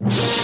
you.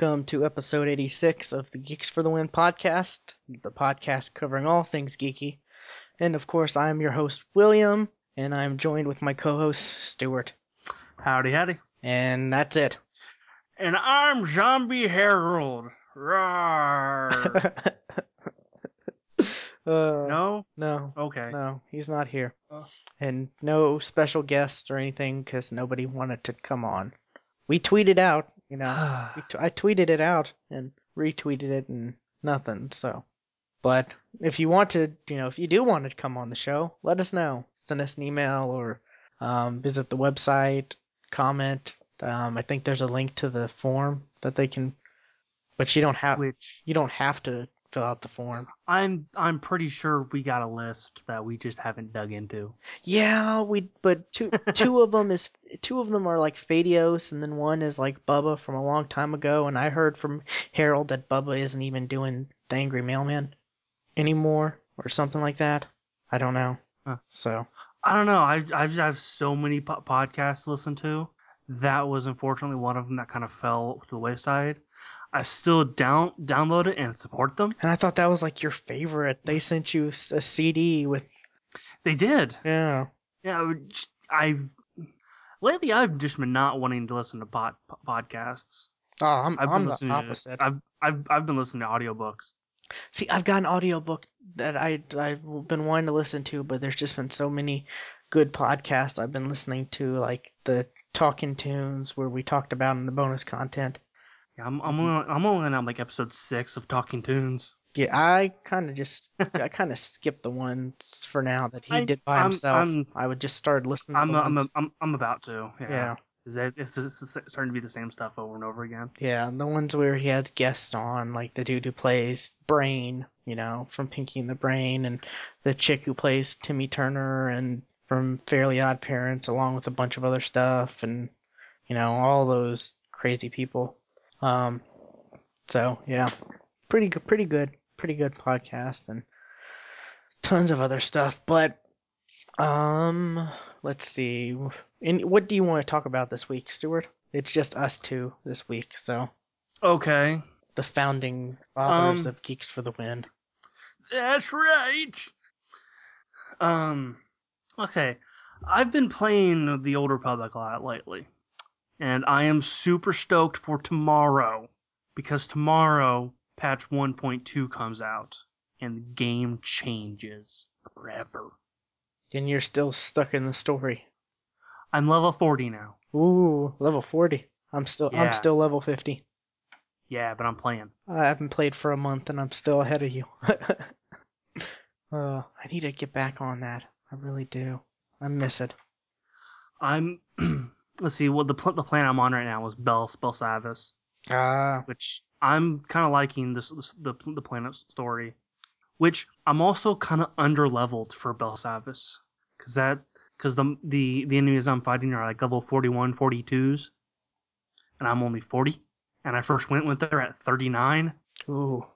Welcome to episode 86 of the Geeks for the Win podcast, the podcast covering all things geeky. And of course, I'm your host, William, and I'm joined with my co host, Stuart. Howdy, howdy. And that's it. And I'm Zombie Harold. Rawr. Uh, no? no, Okay. no, he's not here. Oh. And no special guests or anything because nobody wanted to come on. We tweeted out, you know. We t- I tweeted it out and retweeted it and nothing. So, but if you want to, you know, if you do want to come on the show, let us know. Send us an email or um, visit the website, comment. Um, I think there's a link to the form that they can, but you don't have Which you don't have to fill out the form. I'm I'm pretty sure we got a list that we just haven't dug into. Yeah, we but two two of them is two of them are like Fadios, and then one is like Bubba from a long time ago. And I heard from Harold that Bubba isn't even doing the Angry Mailman anymore, or something like that. I don't know. Huh. So I don't know. I I just have so many po- podcasts to listen to. That was unfortunately one of them that kind of fell to the wayside. I still down download it and support them. and I thought that was like your favorite. They sent you a CD with They did. yeah. Yeah, I would just- I've lately I've just been not wanting to listen to pod, podcasts. Oh, I'm I've I'm been the listening opposite. to I've I've I've been listening to audiobooks. See, I've got an audiobook that I I've been wanting to listen to, but there's just been so many good podcasts I've been listening to, like the Talking Tunes, where we talked about in the bonus content. Yeah, I'm I'm mm-hmm. only, I'm only on like episode six of Talking Tunes. Yeah, I kind of just I kind of skipped the ones for now that he I- did by I'm- himself. I'm- I would just start listening. I'm the I'm, ones, I'm I'm about to. Yeah. yeah, Is that it's, it's starting to be the same stuff over and over again. yeah, the ones where he has guests on, like the dude who plays Brain, you know, from Pinky and the Brain, and the chick who plays Timmy Turner, and from Fairly Odd Parents, along with a bunch of other stuff, and you know all those crazy people. Um, so yeah, pretty good, pretty good, pretty good podcast, and tons of other stuff. But um, let's see. And what do you want to talk about this week, Stuart? It's just us two this week, so Okay, the founding fathers Um, of Geeks for the Win. that's right. Um, okay, I've been playing the Old Republic a lot lately, and I am super stoked for tomorrow because tomorrow patch 1.2 comes out and the game changes forever. And you're still stuck in the story. I'm level 40 now. Ooh, level forty. I'm still Yeah. I'm still level fifty. Yeah, but I'm playing. I haven't played for a month and I'm still ahead of you. uh, I need to get back on that. I really do. I miss it. I'm let's see what the pl- the plan I'm on right now is Bell Spellsavis, Ah, which I'm kind of liking this, this the the planet story, which I'm also kind of under leveled for Belsavis because that because the the the enemies I'm fighting are like level 41, 42s, and I'm only 40, and I first went with there at 39, ooh.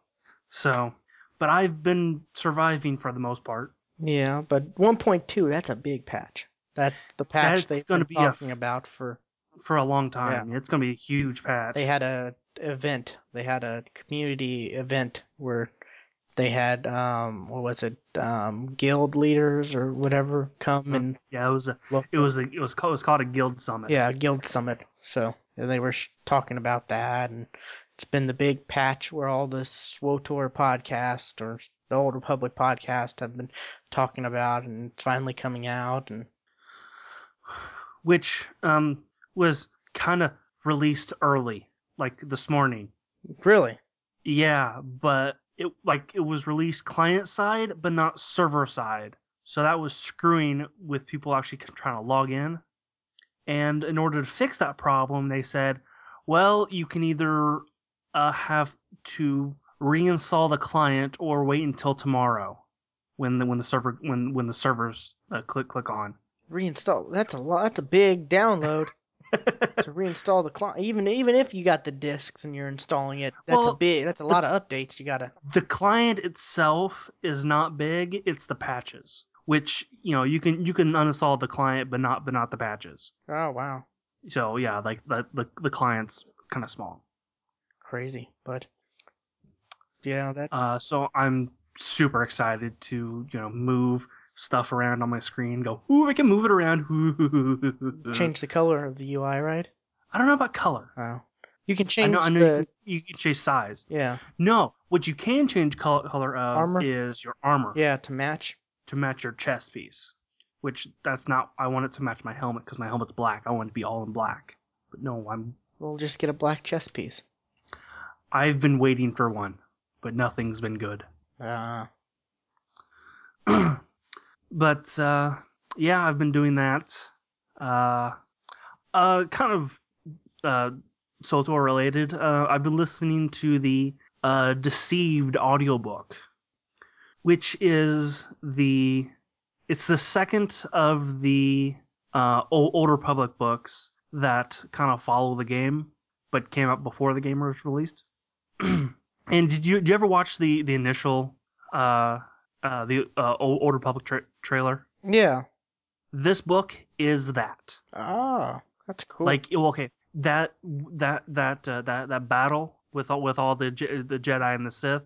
so but I've been surviving for the most part. Yeah, but 1.2, that's a big patch. That the patch they've been be talking f- about for For a long time, it's gonna be a huge patch. they had a event. They had a community event where they had um what was it um guild leaders or whatever come Mhm. and yeah, it was a, look. it was a, it was called, it was called a guild summit. yeah guild summit. So they were sh- talking about that, and it's been the big patch where all the SWTOR podcast or the Old Republic podcast have been talking about, and it's finally coming out. And which um was kind of released early, like this morning. really, Yeah, but it like it was released client side, but not server side. So that was screwing with people actually trying to log in. And in order to fix that problem, they said, well, you can either uh, have to reinstall the client or wait until tomorrow when the when the server when when the servers uh, click click on. Reinstall. That's a lot. That's a big download to reinstall the client. Even even if you got the discs and you're installing it, that's a Well, big. That's a lot of updates you gotta. the client itself is not big; it's the patches, which you know you can you can uninstall the client, but not but not the patches. Oh wow, So yeah, like the the, the client's kind of small. crazy. But yeah, that Uh, so I'm super excited to you know move stuff around on my screen. Go, ooh, I can move it around. Change the color of the UI, right? I don't know about color. Oh, you can I change know, I know the. you, can, you can change size. Yeah, No, what you can change color, color of Armor? is your armor yeah, to match. to match your chest piece. Which that's not. I want it to match my helmet because my helmet's black. I want it to be all in black. But no, I'm. We'll just get a black chest piece. I've been waiting for one, but nothing's been good. Ah, but uh, yeah, I've been doing that. Uh, uh, kind of uh, related. Uh, I've been listening to the uh, Deceived audiobook, which is the it's the second of the uh, Republic books that kind of follow the game, but came out before the game was released. and did you did you ever watch the the initial uh, uh, the uh, Old Republic tra- trailer? yeah. This book is that. Oh, that's cool. Like okay, that that that uh, that that battle with all with all the the Jedi and the Sith,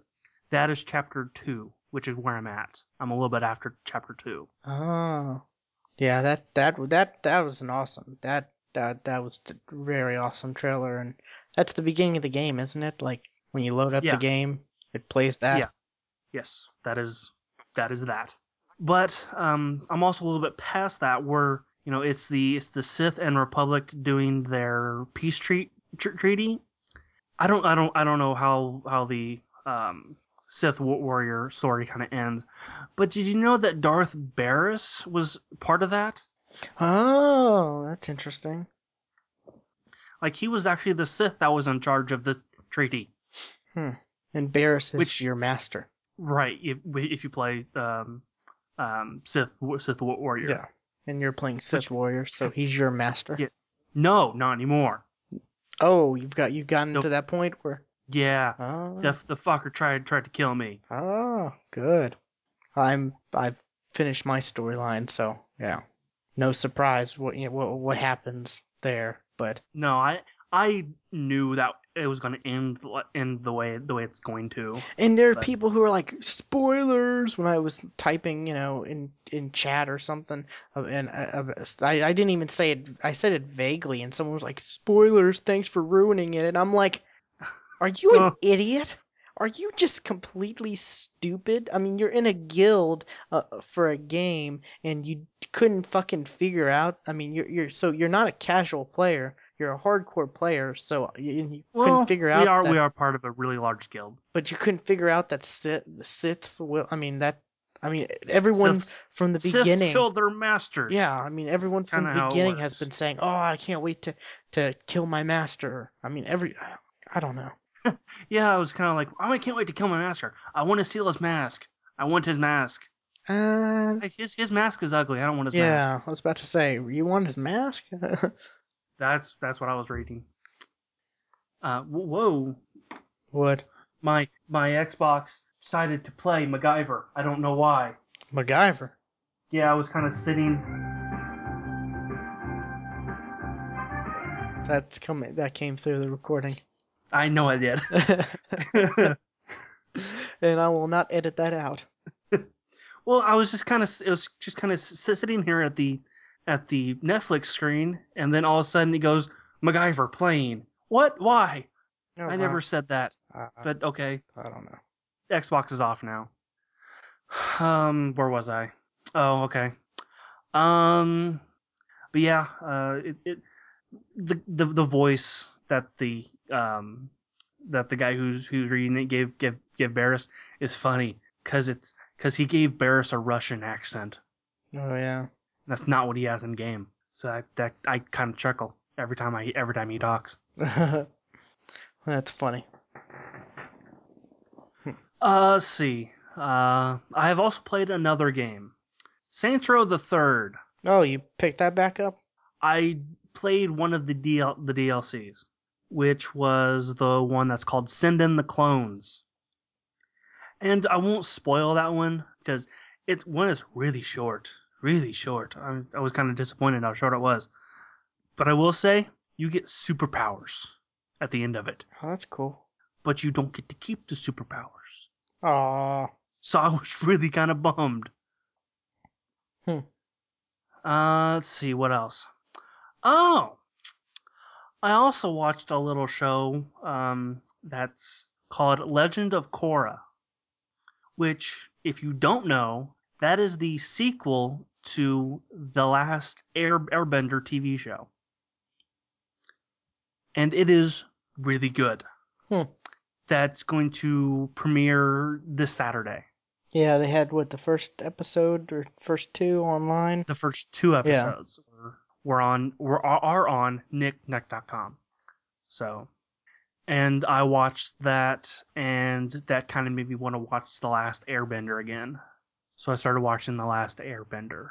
that is chapter two, which is where I'm at. I'm a little bit after chapter two. Oh, yeah. That that that that was an awesome. That that that was a very awesome trailer, and that's the beginning of the game, isn't it? Like when you load up Yeah. the game, it plays that. Yeah. Yes, that is that is that. But um, I'm also a little bit past that, where you know it's the it's the Sith and Republic doing their peace treat, tr- treaty. I don't I don't I don't know how how the um, Sith warrior story kind of ends, but did you know that Darth Baras was part of that? Oh, that's interesting. Like he was actually the Sith that was in charge of the treaty. And Baras is Which- your master. Right. If if you play um, um, Sith Sith warrior. Yeah. And you're playing Sith Warrior, so he's your master. Yeah. No, not anymore. Oh, you've got you've gotten Nope. to that point where. Yeah, Oh, the the fucker tried tried to kill me. oh, good. I'm I've finished my storyline, so yeah, no surprise what you know, what what happens there. But No, I I knew that it was going to end end the way the way it's going to. and there are But- people who are like spoilers when I was typing, you know, in in chat or something, uh, and uh, uh, I I didn't even say it. I said it vaguely, and someone was like spoilers. Thanks for ruining it, and I'm like, are you an Well- idiot? Are you just completely stupid? I mean, you're in a guild uh, for a game, and you couldn't fucking figure out. I mean, you're you're so you're not a casual player. You're a hardcore player, so you, you Well, couldn't figure out. we are that, we are part of a really large guild. but you couldn't figure out that Sith, the Siths will. I mean that. I mean everyone Siths- from the Siths beginning. killed their masters. Yeah, I mean everyone from Kinda the beginning has been saying, "Oh, I can't wait to to kill my master." I mean every. I don't know. yeah. I was kind of like, I can't wait to kill my master. I want to steal his mask. I want his mask. Uh, His his mask is ugly. I don't want his mask. yeah, I was about to say, you want his mask? That's that's what I was reading. Uh, whoa, what? my my Xbox decided to play MacGyver. I don't know why. MacGyver. Yeah, I was kind of sitting. That's coming. That came through the recording, I know I did. and I will not edit that out. well, I was just kind of it was just kind of sitting here at the at the Netflix screen, and then all of a sudden it goes MacGyver playing. What? Why? Oh, I wow. never said that. Uh, But okay, I don't know. Xbox is off now. Um, where was I? Oh, okay. Um, but yeah, uh, it, it the the the voice that the um that the guy who's who's reading it gave give give Baras is funny because it's because he gave Baras a Russian accent. Oh yeah. That's not what he has in game. So I, that I kind of chuckle every time I every time he talks. That's funny. Uh, let's see. Uh, I have also played another game, Saints Row the Third. Oh, you picked that back up? I played one of the DL the DLCs, which was the one that's called Send in the Clones. And I won't spoil that one because it one is really short, really short. I, I was kind of disappointed how short it was, but I will say you get superpowers at the end of it, Oh, that's cool. but you don't get to keep the superpowers. Aw. So I was really kind of bummed. Hmm. Uh, let's see what else. Oh, I also watched a little show um, that's called Legend of Korra, which, if you don't know, that is the sequel to the last Air Airbender TV show, and it is really good. Hmm. That's going to premiere this Saturday. Yeah, they had what the first episode or first two online. the first two episodes were, were on were are on nickneck.com. So and I watched that and that kind of made me want to watch The Last Airbender again. So I started watching The Last Airbender.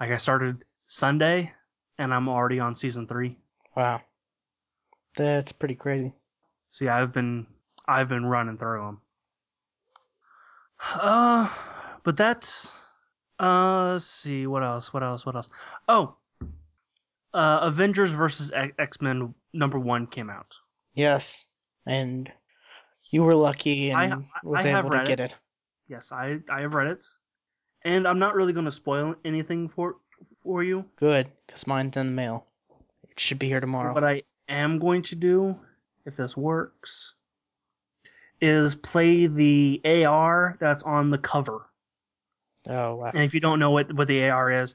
Like I started Sunday and I'm already on season 3. Wow. That's pretty crazy. So yeah, I've been I've been running through them. Uh, but that's uh. Let's see what else. What else? What else? Oh, uh, Avengers versus X Men number one came out. Yes. And you were lucky and I- I- was I have able to read get it. it. Yes, I I have read it, and I'm not really going to spoil anything for for you. Good, because mine's in the mail. It should be here tomorrow. What I am going to do, if this works, is play the AR that's on the cover. oh, wow. And if you don't know what, what the AR is,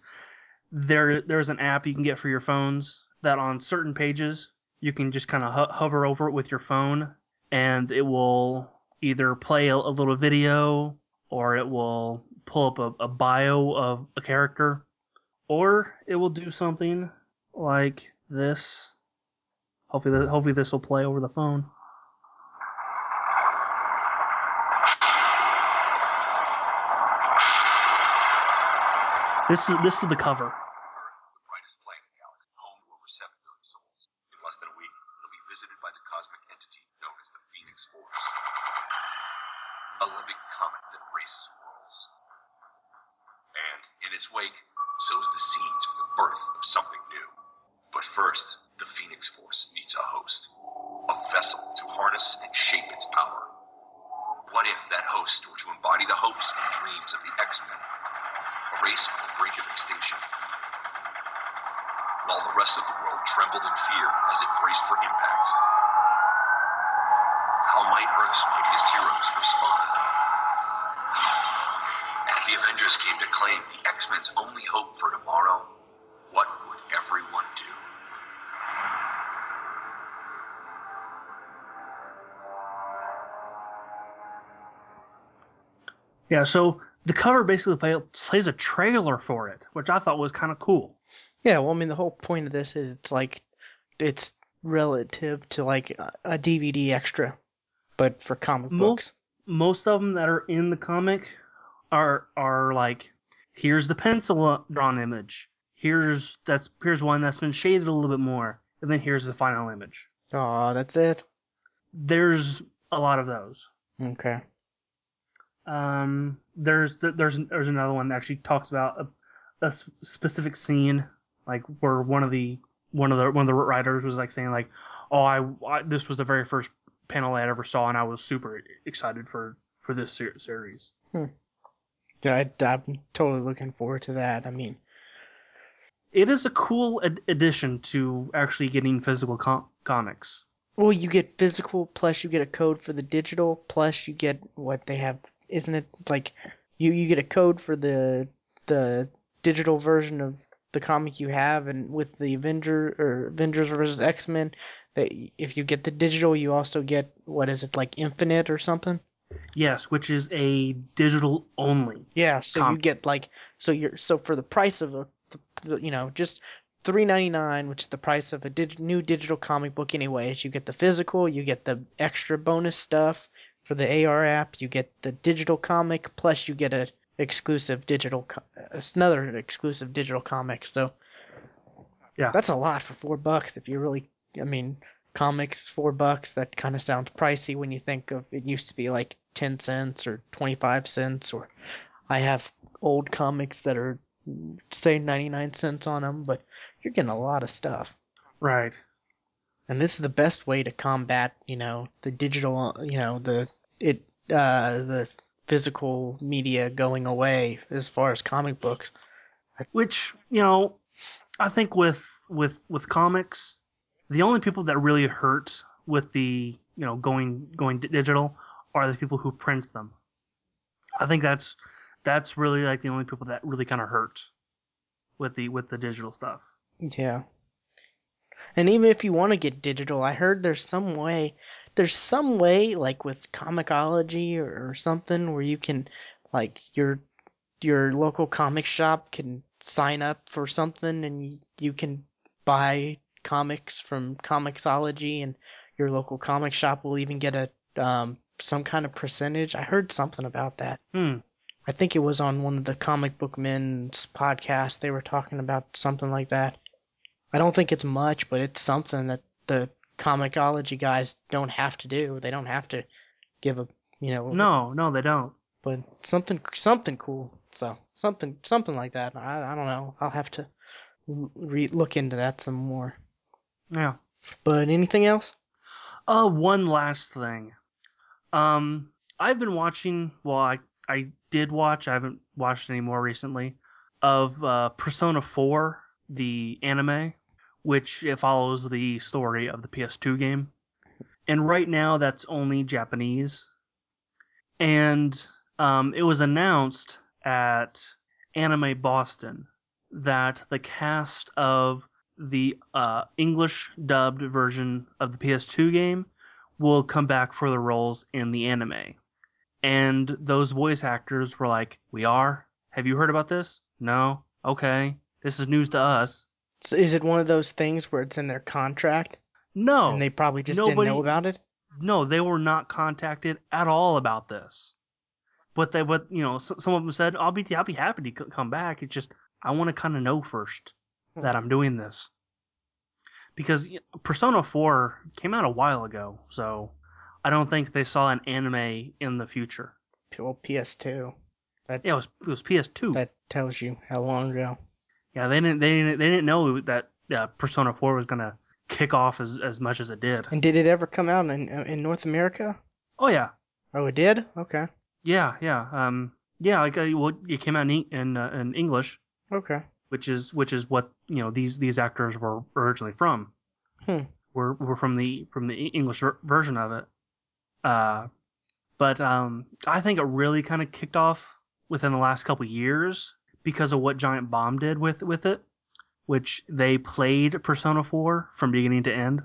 there there's an app you can get for your phones that on certain pages you can just kind of ho- hover over it with your phone, and it will either play a, a little video or it will pull up a, a bio of a character, or it will do something like this. Hopefully, th- hopefully this will play over the phone. This is this is the cover. Yeah, so the cover basically play, plays a trailer for it, which I thought was kind of cool. Yeah, well, I mean, the whole point of this is it's like, it's relative to like a, DVD extra, but for comic Mo- books. Most of them that are in the comic are are like, here's the pencil drawn image. Here's that's here's one that's been shaded a little bit more, and then here's the final image. Oh, that's it? There's a lot of those. Okay. Um, there's there's there's another one that actually talks about a specific scene, like where one of the one of the one of the writers was like saying like, "Oh, I, I this was the very first panel I ever saw, and I was super excited for for this ser- series." Yeah, I, I'm totally looking forward to that. I mean, It is a cool ad- addition to actually getting physical com- comics. well, you get physical, plus you get a code for the digital, plus you get what they have. Isn't it like you you get a code for the the digital version of the comic you have, and with the Avenger or Avengers versus X Men, that if you get the digital, you also get what is it like Infinite or something? Yes, which is a digital only. Yeah, so you get like so you're so for the price of a you know just three ninety nine, which is the price of a dig- new digital comic book. Anyways, you get the physical, you get the extra bonus stuff for the AR app, you get the digital comic, plus you get a exclusive digital another exclusive digital comic. So Yeah. that's a lot for four bucks. If you really, I mean, comics four bucks. That kind of sounds pricey when you think of it. Used to be like ten cents or twenty five cents, or I have old comics that are say ninety nine cents on them, but you're getting a lot of stuff. Right. And this is the best way to combat, you know, the digital, you know, the it uh the physical media going away as far as comic books. Which you know, I think with with with comics, the only people that really hurt with the you know going going digital are the people who print them. I think that's that's really like the only people that really kind of hurt with the with the digital stuff. Yeah. And even if you want to get digital, I heard there's some way, there's some way like with Comixology or, or something where you can, like your your local comic shop can sign up for something and you, you can buy comics from Comixology and your local comic shop will even get a um some kind of percentage. I heard something about that. Hmm. I think it was on one of the comic book men's podcasts. They were talking about something like that. I don't think it's much, but it's something that the Comixology guys don't have to do. They don't have to give a you know No, no, they don't. but something something cool. So something something like that. I I don't know. I'll have to re- look into that some more. Yeah. But anything else? Uh, one last thing. Um, I've been watching. Well, I I did watch. I haven't watched any more recently. Of uh, Persona Four, the anime, which it follows the story of the PS2 game, and right now that's only Japanese. And um, it was announced at Anime Boston that the cast of the uh, English dubbed version of the PS2 game will come back for the roles in the anime. And those voice actors were like, We are? Have you heard about this? No? Okay. This is news to us. So is it one of those things where it's in their contract No. and they probably just didn't nobody- know about it? no, they were not contacted at all about this. But they, but you know, some of them said, "I'll be, I'll be happy to come back." It's just I want to kind of know first hmm. that I'm doing this because Persona Four came out a while ago, so I don't think they saw an anime in the future. Well, PS2. That Yeah, it was it was PS2. that tells you how long ago. Yeah, they didn't, they didn't, they didn't know that uh, Persona Four was gonna kick off as as much as it did. And did it ever come out in in North America? Oh yeah, Oh, it did. Okay. yeah, yeah, um, yeah. Like uh, well, it came out in in, uh, in English. Okay. which is which is what you know these these actors were originally from. Hmm. Were were from the from the English ver- version of it. Uh, but um, I think it really kind of kicked off within the last couple years because of what Giant Bomb did with with it, which they played Persona 4 from beginning to end.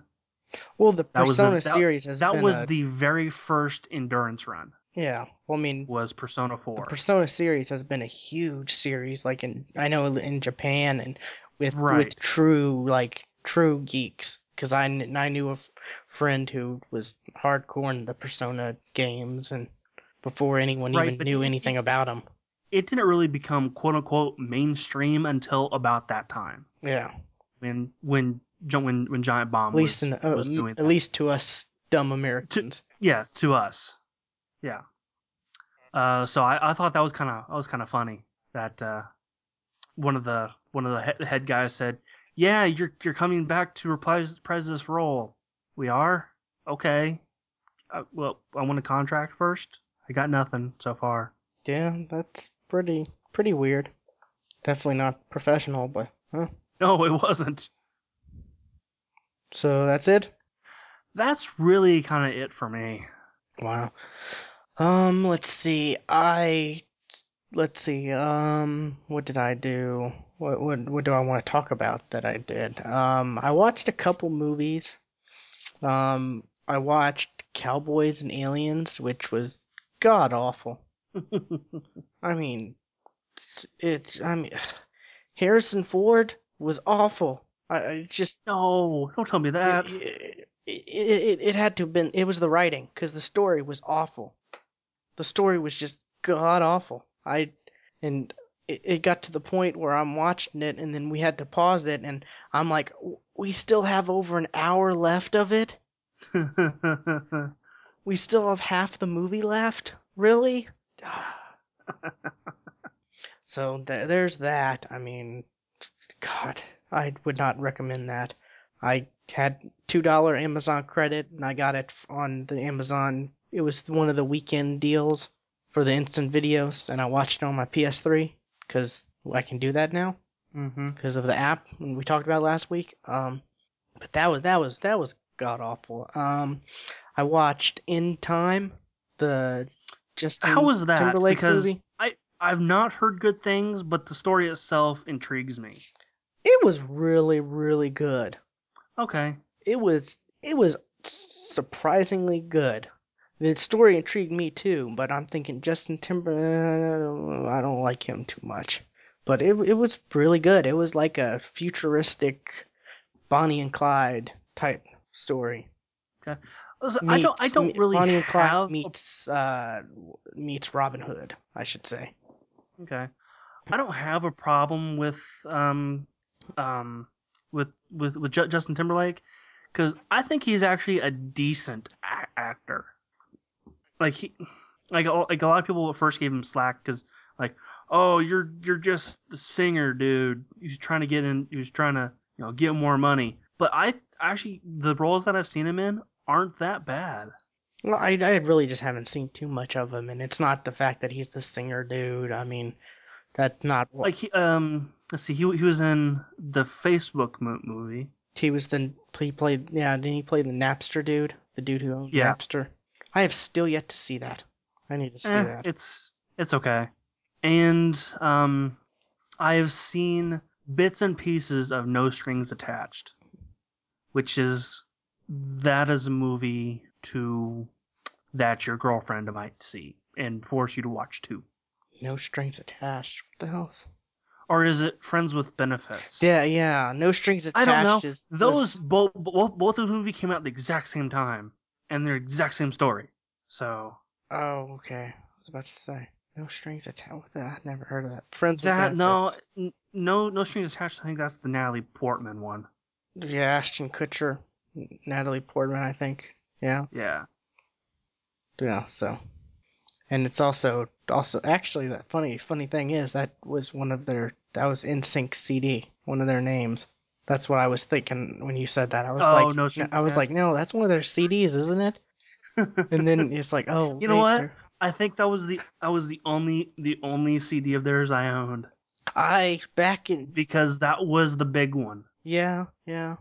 Well, the That was the- Persona that- series has That was a- the very first endurance run. yeah. Well, I mean, Was Persona 4. the Persona series has been a huge series. Like in I know in Japan and with Right. with true like true geeks. Because I, I knew a f- friend who was hardcore in the Persona games and before anyone Right, even knew he- anything about them. It didn't really become quote unquote mainstream until about that time. Yeah. when when when when Giant Bomb At least was, in, uh, was doing at that. least to us dumb Americans. yeah to us yeah uh so I, I thought that was kind of that was kind of funny that uh one of the one of the head, head guys said yeah you're you're coming back to reprise reprise this role we are okay uh, well I want a contract first I got nothing so far Yeah, that's pretty pretty weird. Definitely not professional, but huh. no it wasn't So that's it. that's really kind of it for me Wow. Um, let's see. I let's see. Um, what did I do? What what what do I want to talk about that I did? Um, I watched a couple movies. Um, I watched Cowboys and Aliens, which was god awful. I mean, it. I mean, Harrison Ford was awful. I, I just no, don't tell me that. it, it, it, it had to have been. It was the writing because the story was awful. The story was just god awful. I and it, it got to the point where I'm watching it, and then we had to pause it, and I'm like, we still have over an hour left of it. We still have half the movie left. Really? Ah. So th- there's that. I mean, God, I would not recommend that. I had two dollar Amazon credit, and I got it on the Amazon. It was one of the weekend deals for the instant videos, and I watched it on my PS3 because I can do that now mm-hmm. because of the app we talked about last week. Um, but that was that was that was god awful. Um, I watched In Time, the Justin How was that? Timberlake because movie. I I've not heard good things, but the story itself intrigues me. It was really really good. Okay. It was it was surprisingly good. The story intrigued me too, but I'm thinking Justin Timberlake. Uh, I don't like him too much, but it it was really good. It was like a futuristic Bonnie and Clyde type story. Listen, I don't I don't really Bonnie and Clyde have meets uh meets Robin Hood, I should say. Okay. I don't have a problem with um um with with with Ju- Justin Timberlake cuz I think he's actually a decent a- actor. Like he like a- like a lot of people at first gave him slack cuz like oh you're you're just the singer dude. He's trying to get in he was trying to, you know, get more money. But I actually the roles that I've seen him in aren't that bad. Well, I I really just haven't seen too much of him, and it's not the fact that he's the singer dude. I mean, that's not what Like he um let's see he he was in the Facebook mo- movie. he was. The he played. Yeah, didn't he play the Napster dude? The dude who owned Yeah. Napster. I have still yet to see that. I need to see Eh, that. It's it's okay. And um I have seen bits and pieces of No Strings Attached, which is that is a movie to that your girlfriend might see and force you to watch too. No strings attached. What the hell? Or is it Friends with Benefits? Yeah, yeah. No strings attached. I don't know. Is Those was- both both both of the movies came out at the exact same time and they're exact same story. So Oh, okay. I was about to say no strings attached. What the? I never heard of that. Friends with that no benefits. n- no no strings attached. I think that's the Natalie Portman one. Yeah, Ashton Kutcher, Natalie Portman. I think. Yeah. Yeah. Yeah, so and it's also also actually that funny funny thing is that was one of their that was NSYNC CD, one of their names. That's what I was thinking when you said that. I was Oh, like No Strings I was like, no, that's one of their CDs, isn't it? And then it's like, oh, You know what? they're- I think that was the that was the only the only CD of theirs I owned I back in because that was the big one. yeah, yeah.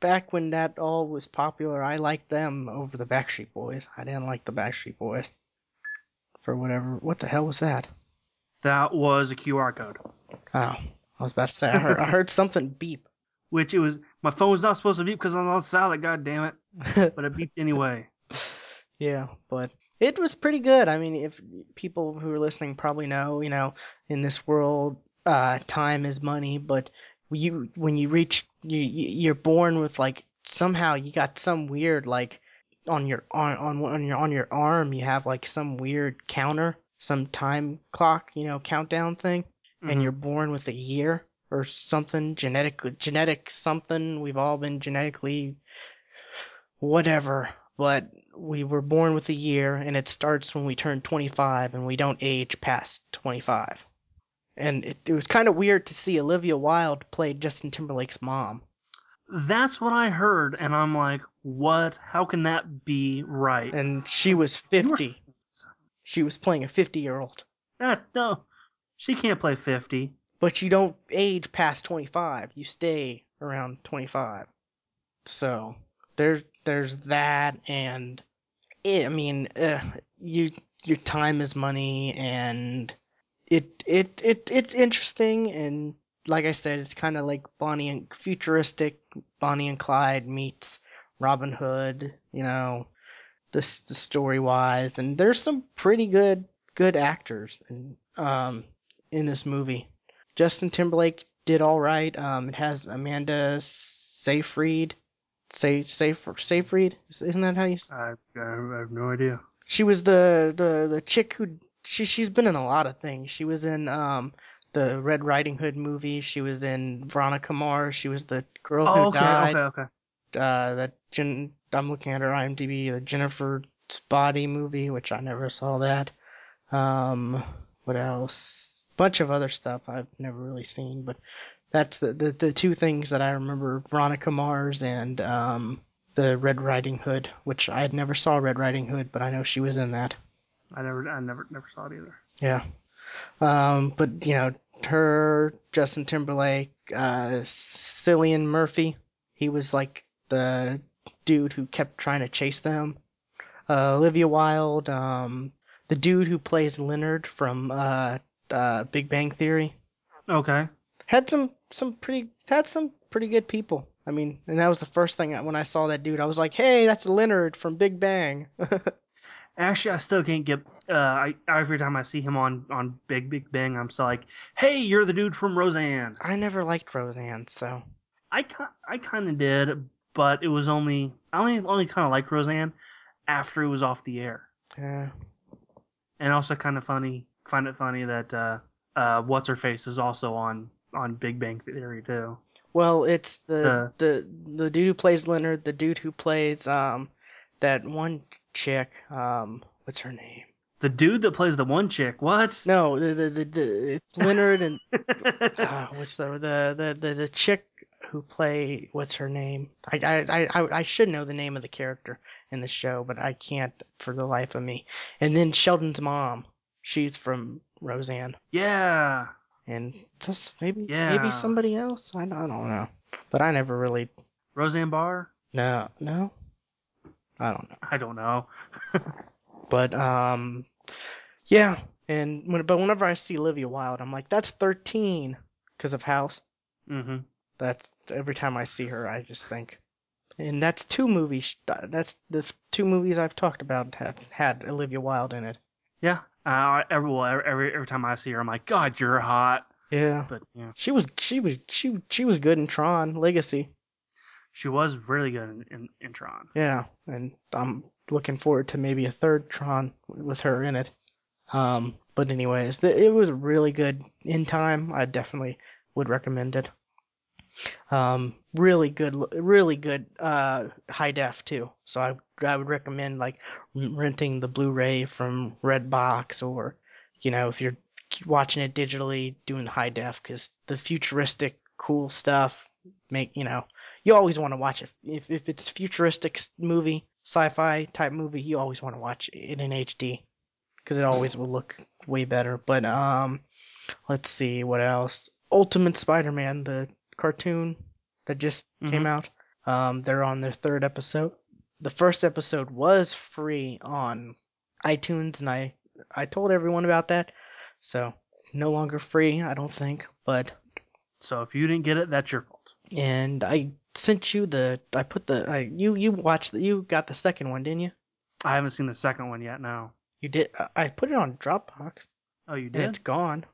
Back when that all was popular, I liked them over the Backstreet Boys. I didn't like the Backstreet Boys. For whatever what the hell was that? That was a QR code, Oh. I was about to say I heard I heard something beep. which it was my phone's not supposed to beep because I'm on silent. God damn it! But it beeped anyway. Yeah, but it was pretty good. I mean, if people who are listening probably know, you know, in this world, uh, time is money. But you, when you reach, you, you- you're born with like somehow you got some weird like on your on on on your on your arm you have like some weird counter, some time clock, you know, countdown thing, and Mhm. you're born with a year or something genetically genetic something. We've all been genetically whatever, but we were born with a year and it starts when we turn 25 and we don't age past 25. And it, it was kind of weird to see Olivia Wilde play Justin Timberlake's mom. That's what I heard, and I'm like, what? How can that be right? And she was You were- 50. She was playing a 50 year old. That's no. She can't play fifty. But you don't age past 25. You stay around 25. So there, there's that, and it, I mean, uh, you your time is money, and it it it it's interesting, and like I said, it's kind of like Bonnie and futuristic Bonnie and Clyde meets Robin Hood, you know, this the story wise, and there's some pretty good good actors in um in this movie. Justin Timberlake did all right. Um, it has Amanda Seyfried, say Seyf Seyfried, isn't that how you? say? I I have no idea. She was the the the chick who she she's been in a lot of things. She was in um the Red Riding Hood movie. She was in Veronica Mars. She was the girl who Oh, okay, died. okay, okay. Uh, that Jen, I'm looking at her IMDb. The Jennifer's Body movie, which I never saw that. Um, what else? Bunch of other stuff I've never really seen, but that's the the, the two things that I remember: Veronica Mars and um the Red Riding Hood, which I had never saw Red Riding Hood, but I know she was in that. I never, I never, never saw it either. Yeah. Um, but you know, her, Justin Timberlake, uh, Cillian Murphy, he was like the dude who kept trying to chase them. Uh, Olivia Wilde, um, the dude who plays Leonard from uh, uh, Big Bang Theory, Okay. had some some pretty had some pretty good people. I mean, and that was the first thing I, when I saw that dude. I was like, "Hey, that's Leonard from Big Bang." Actually, I still can't get. Uh, I every time I see him on on Big Big Bang, I'm still like, "Hey, you're the dude from Roseanne." I never liked Roseanne, so I I kind of did, but it was only I only only kind of liked Roseanne after it was off the air, yeah. and also kind of funny. Find it funny that uh, uh, what's her face is also on on Big Bang Theory too. Well, it's the Uh. the the dude who plays Leonard, the dude who plays um that one chick, um what's her name? The dude that plays the one chick. What? No, the the, the, the it's Leonard and uh, what's the, the the the chick who play what's her name? I I I I should know the name of the character in the show, but I can't for the life of me. And then Sheldon's mom, she's from Roseanne, yeah. and just maybe Yeah. maybe somebody else. I don't, I don't know, but I never really Roseanne Barr. no no. I don't know. I don't know. But um, yeah. And when, but whenever I see Olivia Wilde, I'm like, that's 13 because of House. hmm That's every time I see her, I just think, and that's two movies. That's the two movies I've talked about have had Olivia Wilde in it. Yeah. Uh, every, well, every every time I see her, I'm like, God, you're hot. Yeah, But yeah, she was she was she she was good in Tron Legacy. She was really good in, in, in Tron. Yeah, and I'm looking forward to maybe a third Tron with her in it. Um, but anyways, the, it was really good in time. I definitely would recommend it. Um, really good, really good uh, high def too. So I I would recommend like renting the Blu-ray from Redbox or you know if you're watching it digitally, doing the high def because the futuristic cool stuff make you know you always want to watch it if if it's futuristic movie, sci-fi type movie, you always want to watch it in HD because it always will look way better. But um, let's see what else. Ultimate Spider-Man, the cartoon that just came Mhm. out. Um, they're on their third episode. The first episode was free on iTunes, and I I told everyone about that. So no longer free, I don't think. But So if you didn't get it, that's your fault. and I sent you the I put the I, you you watched the, you got the second one, didn't you? I haven't seen the second one yet. No. You did. I- I put it on Dropbox, Oh, you did. it's gone.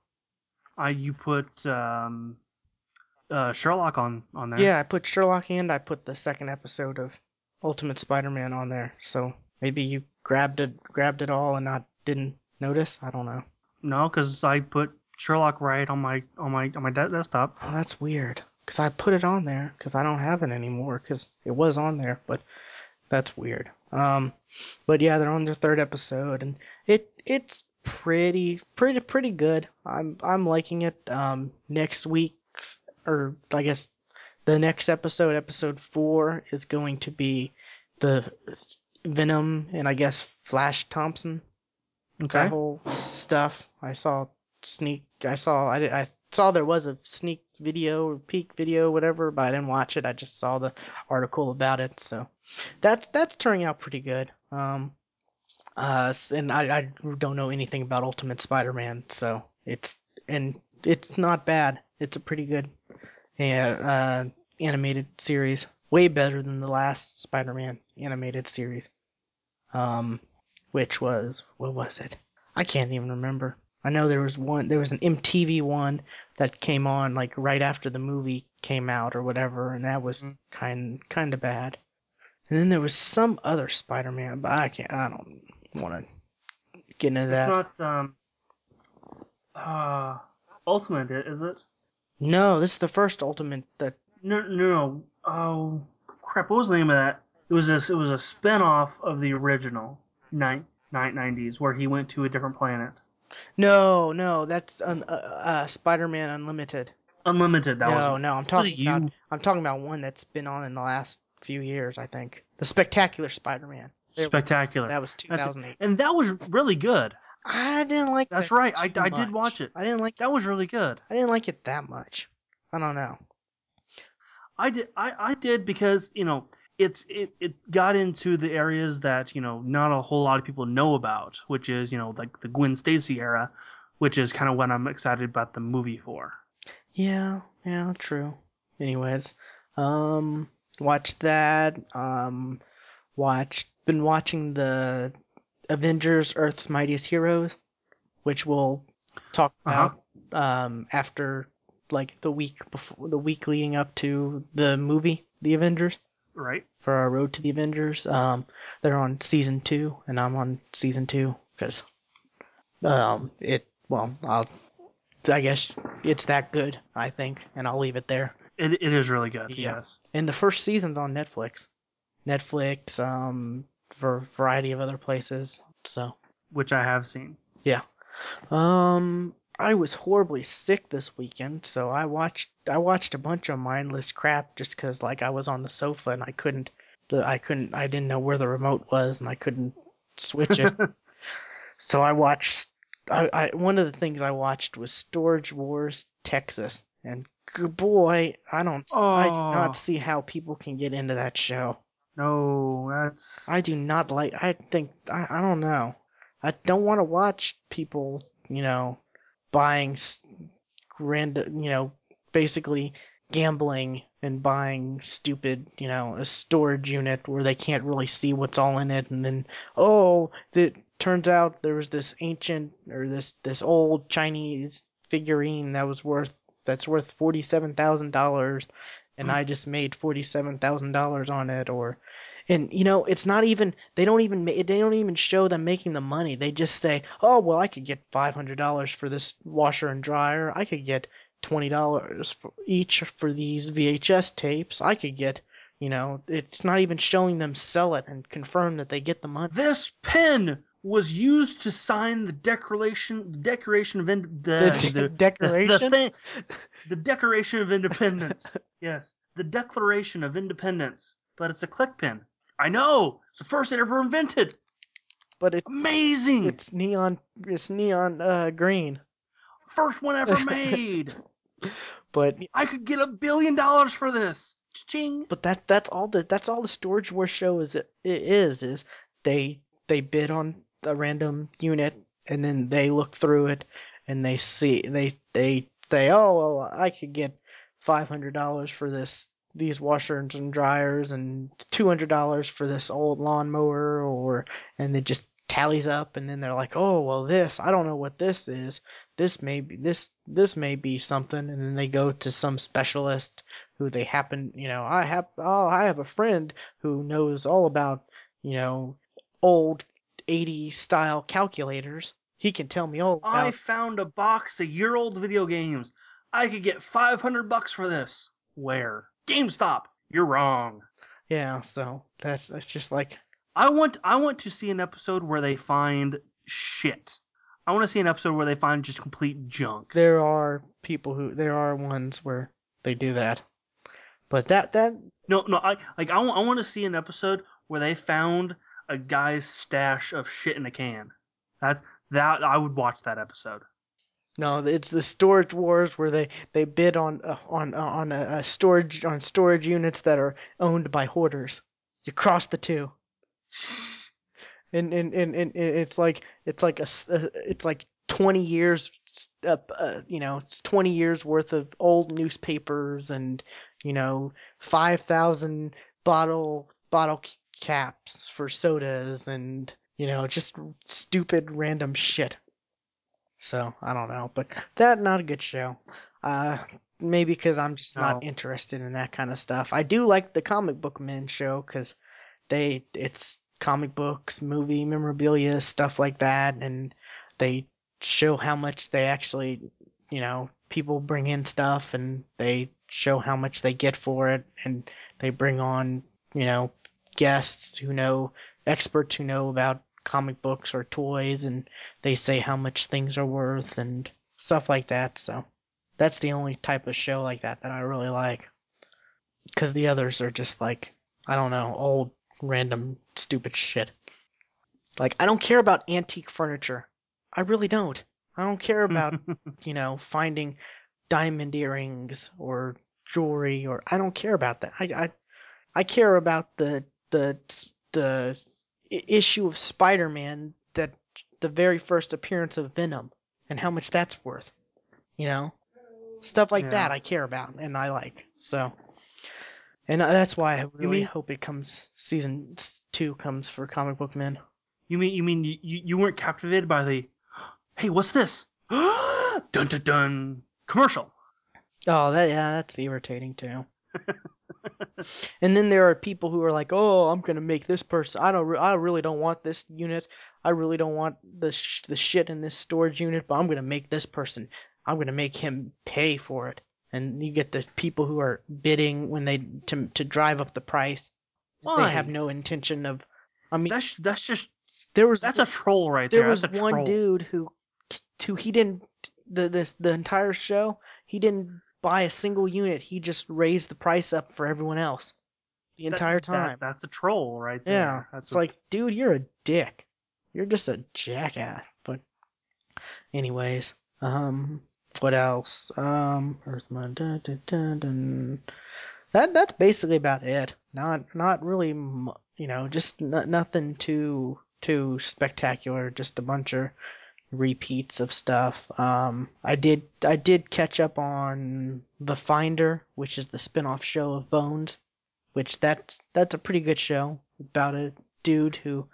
I you put um, uh, Sherlock on on there. Yeah, I put Sherlock and I put the second episode of Ultimate Spider-Man on there. So maybe you grabbed it, grabbed it all, and not didn't notice. I don't know. No, because I put Sherlock right on my on my on my de- desktop. Oh, that's weird. Cause I put it on there because I don't have it anymore because it was on there, but that's weird. Um, but yeah, they're on their third episode, and it it's pretty pretty pretty good. I'm I'm liking it. Um, next week's or I guess the next episode, episode four, is going to be the Venom and I guess Flash Thompson Okay. that whole stuff. I saw sneak. I saw. I, did, I saw there was a sneak video or peak video, whatever, but I didn't watch it. I just saw the article about it. So that's that's turning out pretty good. Um, uh, and I I don't know anything about Ultimate Spider-Man, so it's and it's not bad. It's a pretty good, yeah, uh, animated series. way better than the last Spider-Man animated series. Um, which was what was it? I can't even remember. I know there was one. There was an MTV one that came on like right after the movie came out or whatever, and that was Mm. kind kind of bad. And then there was some other Spider-Man, but I can't. I don't want to get into that. It's not um uh Ultimate, is it? no, this is the first Ultimate that. No, no, no. Oh crap! What was the name of that? It was a it was a spin-off of the original nine nineties where he went to a different planet. No, no, that's un, uh, uh, Spider-Man Unlimited. Unlimited. That no, was no, I'm talking you? about. I'm talking about one that's been on in the last few years. I think the Spectacular Spider-Man. There- spectacular. That was That's it. 2008. and that was really good. I didn't like. That's that right, I- I did much. watch it. I didn't like. That was really good. I didn't like it that much. I don't know. I did I, I did because you know it's it, it got into the areas that you know not a whole lot of people know about, which is you know like the Gwen Stacy era, which is kind of what I'm excited about the movie for. Yeah, yeah, true. Anyways, um, watched that. Um, watched. Been watching the Avengers: Earth's Mightiest Heroes, which we'll talk Uh-huh. about um after like the week before the week leading up to the movie, The Avengers. Right? for our Road to the Avengers. Um, they're on season two, and I'm on season two because, um, it well, I'll, I guess it's that good, I think, and I'll leave it there. It it is really good. Yeah. Yes. And the first season's on Netflix, Netflix, um, for a variety of other places. So, Which I have seen. Yeah. Um, I was horribly sick this weekend, so I watched I watched a bunch of mindless crap just because like I was on the sofa and I couldn't the I couldn't I didn't know where the remote was and I couldn't switch it. so I watched I, I one of the things I watched was Storage Wars Texas and g- boy I don't I do Oh. not see how people can get into that show. no, that's I do not like. I think I, I don't know. I don't want to watch people, you know, buying random, you know, basically gambling and buying stupid, you know, a storage unit where they can't really see what's all in it, and then oh, it turns out there was this ancient or this this old Chinese figurine that was worth that's worth forty seven thousand dollars, and hmm. I just made forty seven thousand dollars on it, or and you know it's not even they don't even they don't even show them making the money they just say oh well i could get $500 for this washer and dryer i could get $20 for each for these vhs tapes i could get you know it's not even showing them sell it and confirm that they get the money this pen was used to sign the declaration the declaration of in, the, the, de- the, decoration the, thing, the Declaration of Independence. yes, the Declaration of Independence. But it's a click pin. I know. It's the first ever invented. but it's Amazing. it's neon it's neon uh green first one ever made. but I could get a billion dollars for this. Ching. but that that's all the that's all the storage war show is it, it is is they they bid on a random unit and then they look through it and they see they they say oh well I could get five hundred dollars for this these washers and dryers and two hundred dollars for this old lawnmower or and it just tallies up and then they're like oh well this I don't know what this is this may be this this may be something and then they go to some specialist who they happen you know i have oh i have a friend who knows all about you know old 80 style calculators he can tell me all I found a box of year old video games. I could get 500 bucks for this. Where? GameStop. You're wrong. yeah so that's that's just like I want I want to see an episode where they find shit. I want to see an episode where they find just complete junk. there are people who there are ones where they do that but that that No, no, I like I want I want to see an episode where they found a guy's stash of shit in a can. That's that I would watch that episode. No it's the storage wars where they they bid on uh, on on a, a storage on storage units that are owned by hoarders you cross the two and and, and, and it's like it's like a uh, it's like 20 years uh, uh, you know it's 20 years worth of old newspapers and you know, five thousand bottle bottle caps for sodas and you know just stupid random shit. So I don't know, but that not a good show. Uh, maybe because I'm just not interested in that kind of stuff. I do like the comic book men show because they it's comic books, movie memorabilia, stuff like that, and they show how much they actually, you know, people bring in stuff and they show how much they get for it, and they bring on, you know, guests who know experts who know about comic books or toys, and they say how much things are worth and stuff like that. So that's the only type of show like that that I really like. Because the others are just like, I don't know, old, random, stupid shit. Like, I don't care about antique furniture. I really don't. I don't care about, you know, finding diamond earrings or jewelry or I don't care about that. I I, I care about the the the issue of Spider-Man that the very first appearance of Venom and how much that's worth. You know? Stuff like Yeah. that I care about and I like. So and uh, that's why I really mean- hope it comes season 2 comes for Comic Book Men. You mean you mean you, you weren't captivated by the Hey, what's this? dun dun dun commercial. Oh, that yeah, that's irritating too. and then there are people who are like, "Oh, I'm gonna make this person. I don't. Re- I really don't want this unit. I really don't want the sh- the shit in this storage unit. But I'm gonna make this person. I'm gonna make him pay for it." And you get the people who are bidding when they to to drive up the price. Why? They have no intention of. I mean, That's that's just there was that's a troll right there there. was one troll. dude who who he didn't the the the entire show he didn't buy a single unit he just raised the price up for everyone else the That- entire that- time. that's a troll right there. yeah That's it's a- like dude you're a dick. You're just a jackass. But anyways um what else? Um Earthman dun, dun, dun, dun. that that's basically about it. Not not really you know just n- nothing too too spectacular just a bunch of repeats of stuff. Um i did i did catch up on the finder which is the spin-off show of bones which that's that's a pretty good show about a dude who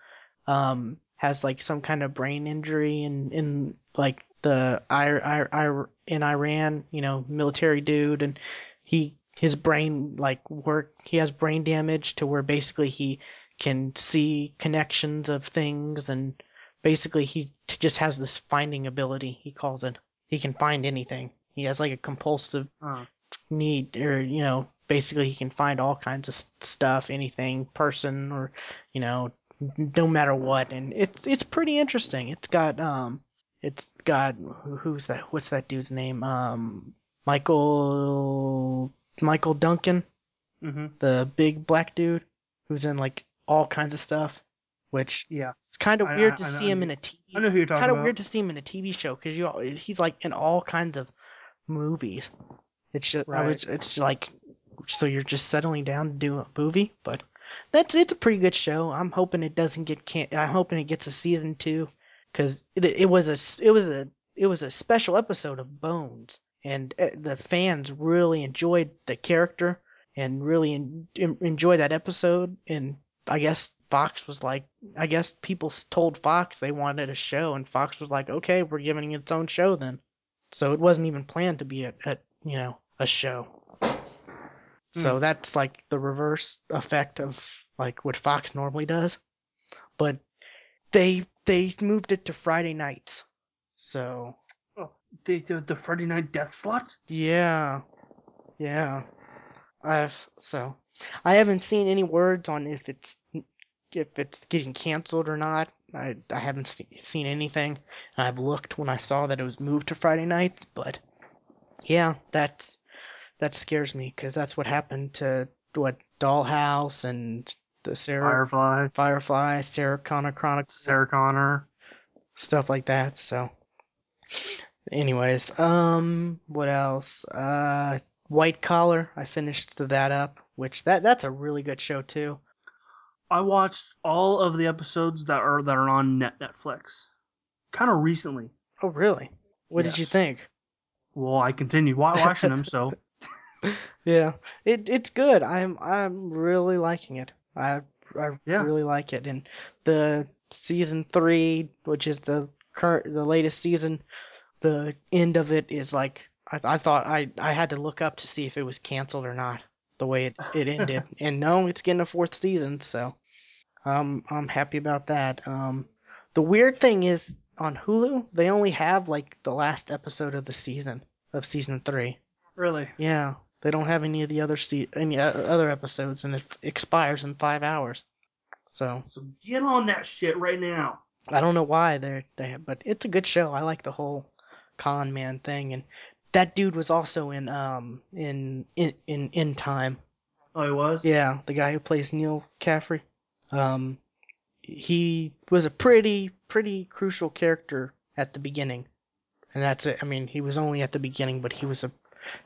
um has like some kind of brain injury in in like the I, I, I in Iran, you know, military dude and he his brain like work he has brain damage to where basically he can see connections of things and basically he just has this finding ability he calls it. He can find anything. He has like a compulsive uh, need or you know basically he can find all kinds of stuff anything person or you know no matter what. And it's it's pretty interesting. It's got um it's got who- who's that what's that dude's name? Um michael michael duncan? Mhm. the big black dude who's in like all kinds of stuff which Yeah, it's kind of weird I- to I see him in a TV I know who you're talking kind of about. weird to see him in a TV show because you al- he's like in all kinds of movies. It's just I was Right. it's like so you're just settling down to do a movie, but that's it's a pretty good show. I'm hoping it doesn't get can I'm hoping it gets a season two because it, it was a it was a it was a special episode of Bones and uh, the fans really enjoyed the character and really en- enjoyed that episode and I guess Fox was like, I guess people told Fox they wanted a show, and Fox was like, okay, we're giving it its own show then. So it wasn't even planned to be a, a you know, a show. So hmm. that's like the reverse effect of like what Fox normally does. But they they moved it to Friday nights. So oh, the, the the Friday night death slot. yeah. Yeah. I've so I haven't seen any words on if it's if it's getting canceled or not. I I haven't se- seen anything. I've looked when I saw that it was moved to Friday nights, but yeah, that's that scares me because that's what happened to what Dollhouse and the Sarah Firefly, Firefly, Sarah Connor Chronicles, Sarah Connor. stuff like that. So, anyways, um, what else? Uh, White Collar. I finished that up, which that that's a really good show too. I watched all of the episodes that are that are on net Netflix, kind of recently. Oh, really? What did you think? Well, I continued watching them, so Yeah, it it's good. I'm I'm really liking it. I I Yeah. really like it. And the season three, which is the current the latest season, the end of it is like I I thought I I had to look up to see if it was canceled or not. The way it it ended, and no, it's getting a fourth season. So, um, I'm happy about that. Um, the weird thing is on Hulu they only have like the last episode of the season of season three. Really? Yeah, they don't have any of the other se- any other episodes, and it f- expires in five hours. So So get on that shit right now. I don't know why they're they, but it's a good show. I like the whole con man thing, and that dude was also in um in in in, in time. Oh, he was. Yeah, the guy who plays Neal Caffrey. Um, he was a pretty pretty crucial character at the beginning, and that's it. I mean, he was only at the beginning, but he was a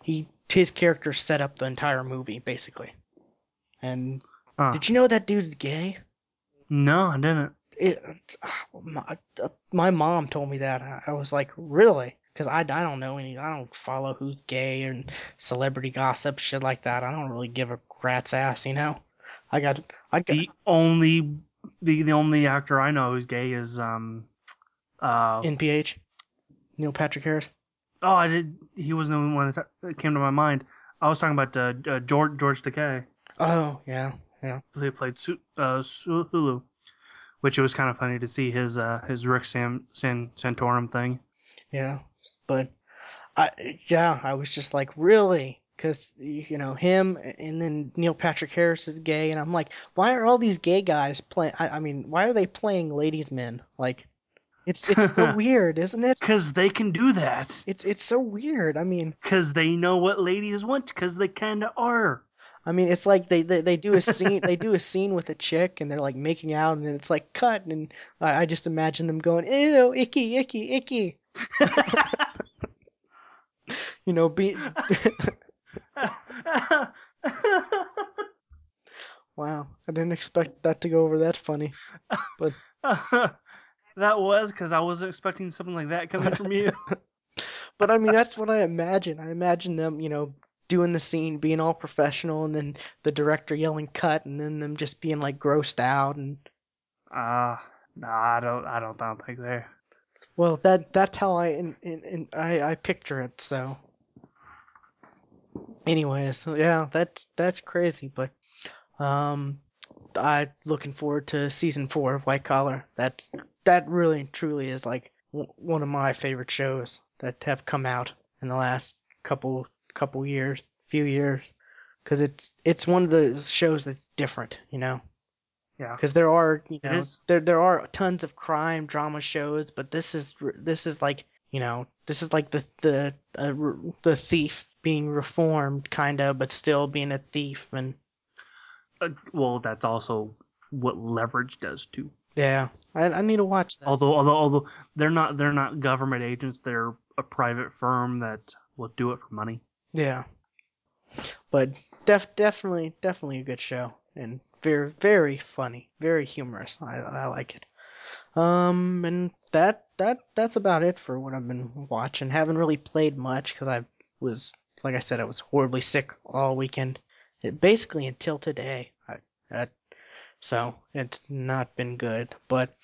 he his character set up the entire movie basically. And Huh. did you know that dude's gay? No, I didn't. It, my, uh, my mom told me that. I was like, really? Because I, I don't know any. I don't follow who's gay and celebrity gossip shit like that. I don't really give a rat's ass, you know. I got I got The only the the only actor I know who's gay is um uh NPH, Neil Patrick Harris. oh I did he wasn't the one that that came to my mind. I was talking about uh, uh, George George Takei. Oh yeah, yeah, He played Su- uh, Su- Sulu, which it was kind of funny to see his uh his Rick Sam San Santorum thing. yeah. But I yeah, I was just like, really? Because you know him, and then Neil Patrick Harris is gay, and I'm like, why are all these gay guys playing? I, I mean, why are they playing ladies' men? Like, it's it's so weird, isn't it? Cause they can do that. It's it's so weird. I mean, Cause they know what ladies want. Cause they kinda are. I mean, it's like they, they, they do a scene they do a scene with a chick and they're like making out and then it's like cut and I, I just imagine them going ew icky icky icky you know be wow I didn't expect that to go over that funny but that was because I wasn't expecting something like that coming from you. but I mean that's what I imagine I imagine them you know doing the scene being all professional and then the director yelling cut and then them just being like grossed out and Uh no, I don't. I don't. I don't think they. Well, that that's how I in, in, in I I picture it. So, anyways, so yeah, that's that's crazy. But um, I looking forward to season four of White Collar. That's that really truly is like w- one of my favorite shows that have come out in the last couple couple years, few years, because it's it's one of the shows that's different, you know Yeah. because there are you know there there are tons of crime drama shows, but this is this is like you know this is like the the uh, the thief being reformed kind of, but still being a thief and Uh, well, that's also what leverage does too. yeah, I I need to watch that. Although, although, although they're not they're not government agents. They're a private firm that will do it for money. Yeah, but def definitely definitely a good show and very very funny, very humorous. I I like it. Um, and that that that's about it for what I've been watching. Haven't really played much because I was like I said I was horribly sick all weekend, It- basically until today. I, I so it's not been good. But